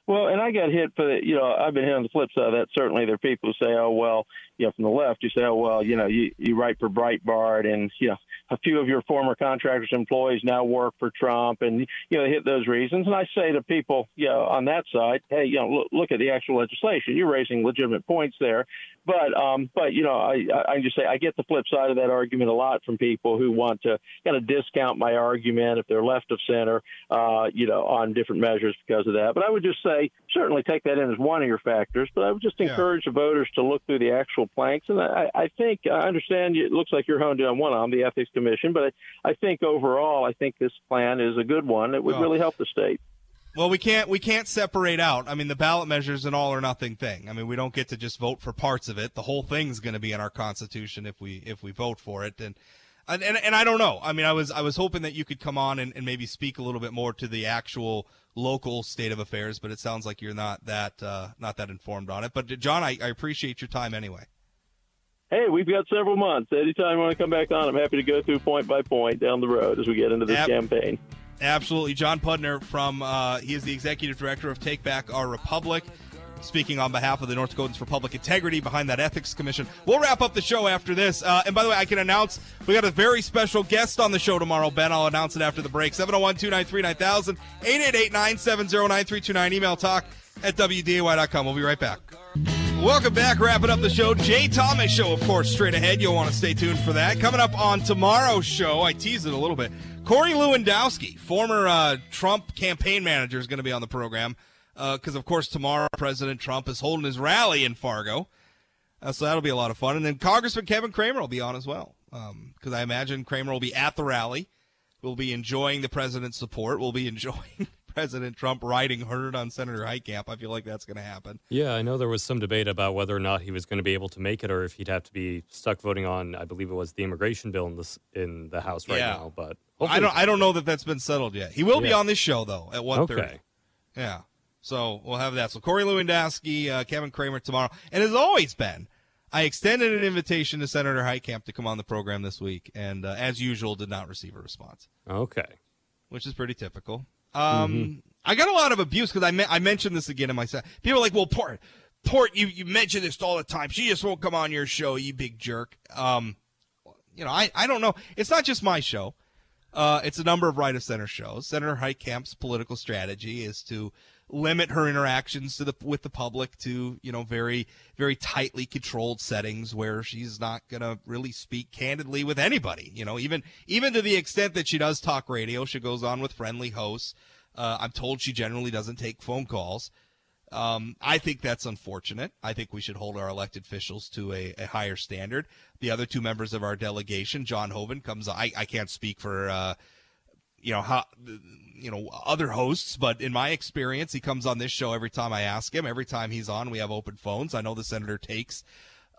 Well, and I got hit for the, you know, I've been hit on the flip side of that. Certainly, there are people who say, oh, well, you know, from the left, you say, oh, well, you know, you, you write for Breitbart and, you know, a few of your former contractors' employees now work for Trump, and you know they hit those reasons. And I say to people, you know, on that side, hey, you know, look, look at the actual legislation. You're raising legitimate points there, but um, but you know, I I just say I get the flip side of that argument a lot from people who want to kind of discount my argument if they're left of center, uh, you know, on different measures because of that. But I would just say certainly take that in as one of your factors, but I would just encourage yeah. the voters to look through the actual planks. And I, I think I understand it looks like you're honed in on one of them, the ethics commission. But I think overall, I think this plan is a good one. It would well, really help the state. Well, we can't we can't separate out. I mean, the ballot measure is an all or nothing thing. I mean, we don't get to just vote for parts of it. The whole thing's going to be in our constitution if we if we vote for it. And and, and, and I don't know. I mean, I was I was hoping that you could come on and, and maybe speak a little bit more to the actual local state of affairs, but it sounds like you're not that uh, not that informed on it. But John, I, I appreciate your time anyway hey, we've got several months. Anytime you want to come back on, I'm happy to go through point by point down the road as we get into this Ab- campaign. Absolutely. John Pudner from, uh, he is the executive director of Take Back Our Republic. speaking on behalf of the North Dakotans for Public Integrity behind that ethics commission. We'll wrap up the show after this. Uh, and by the way, I can announce we got a very special guest on the show tomorrow, Ben. I'll announce it after the break. 701 293 9000, 888 970 9329. Email talk at WDAY.com. We'll be right back. Welcome back. Wrapping up the show. Jay Thomas Show, of course, straight ahead. You'll want to stay tuned for that. Coming up on tomorrow's show, I teased it a little bit. Corey Lewandowski, former uh, Trump campaign manager, is going to be on the program because, uh, of course, tomorrow President Trump is holding his rally in Fargo. Uh, so that'll be a lot of fun. And then Congressman Kevin Cramer will be on as well because um, I imagine Cramer will be at the rally. We'll be enjoying the president's support. We'll be enjoying President Trump riding herd on Senator Heitkamp. I feel like that's going to happen. Yeah, I know there was some debate about whether or not he was going to be able to make it, or if he'd have to be stuck voting on. I believe it was the immigration bill in the in the House right yeah. now. But I don't I don't know that that's been settled yet. He will yeah. be on this show though at one thirty. Okay. Yeah. So we'll have that. So Corey Lewandowski, uh, Kevin Cramer tomorrow, and as always, Ben, I extended an invitation to Senator Heitkamp to come on the program this week, and uh, as usual, did not receive a response. Okay. Which is pretty typical. Um, mm-hmm. I got a lot of abuse because I, me- I mentioned this again in my set. People are like, well, Port, Port, you, you mention this all the time. She just won't come on your show, you big jerk. Um, you know, I, I don't know. It's not just my show. Uh, it's a number of right of center shows. Senator Heitkamp's political strategy is to limit her interactions to the with the public to you know very very tightly controlled settings where she's not going to really speak candidly with anybody you know even even to the extent that she does talk radio she goes on with friendly hosts uh, i'm told she generally doesn't take phone calls um, I think that's unfortunate. I think we should hold our elected officials to a, a higher standard. The other two members of our delegation, John Hoeven comes. I, I can't speak for uh, you know how you know other hosts but in my experience he comes on this show every time i ask him. Every time he's on we have open phones. I know the senator takes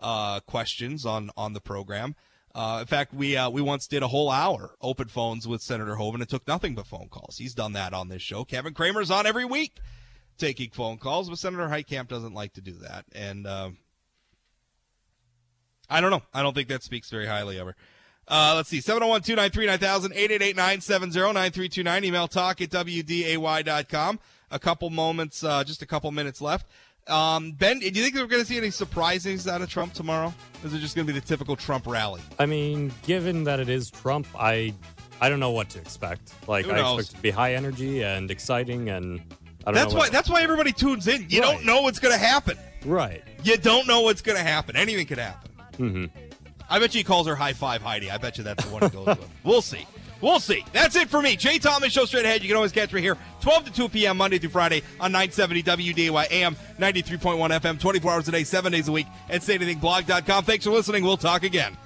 uh, questions on on the program. Uh, in fact we uh, we once did a whole hour open phones with senator hoeven it took nothing but phone calls. He's done that on this show. Kevin cramer's on every week taking phone calls but senator heitkamp doesn't like to do that. And uh, i don't know. I don't think that speaks very highly of her uh, let's see, 701 293 9000, 888 970 9329. Email talk at WDAY.com. A couple moments, uh, just a couple minutes left. Um, ben, do you think we're going to see any surprises out of Trump tomorrow? Or is it just going to be the typical Trump rally? I mean, given that it is Trump, I I don't know what to expect. Like, I expect it to be high energy and exciting, and I don't know. that's why that's why everybody tunes in. You right. don't know what's going to happen. Right. You don't know what's going to happen. Anything could happen. Mm-hmm. I bet you he calls her high five Heidi. I bet you that's the one he goes with. We'll see. We'll see. That's it for me. Jay Thomas Show straight ahead. You can always catch me here 12 to 2 p.m. Monday through Friday on 970 WDAY AM 93.1 FM 24 hours a day, 7 days a week at SayAnythingBlog.com. Thanks for listening. We'll talk again.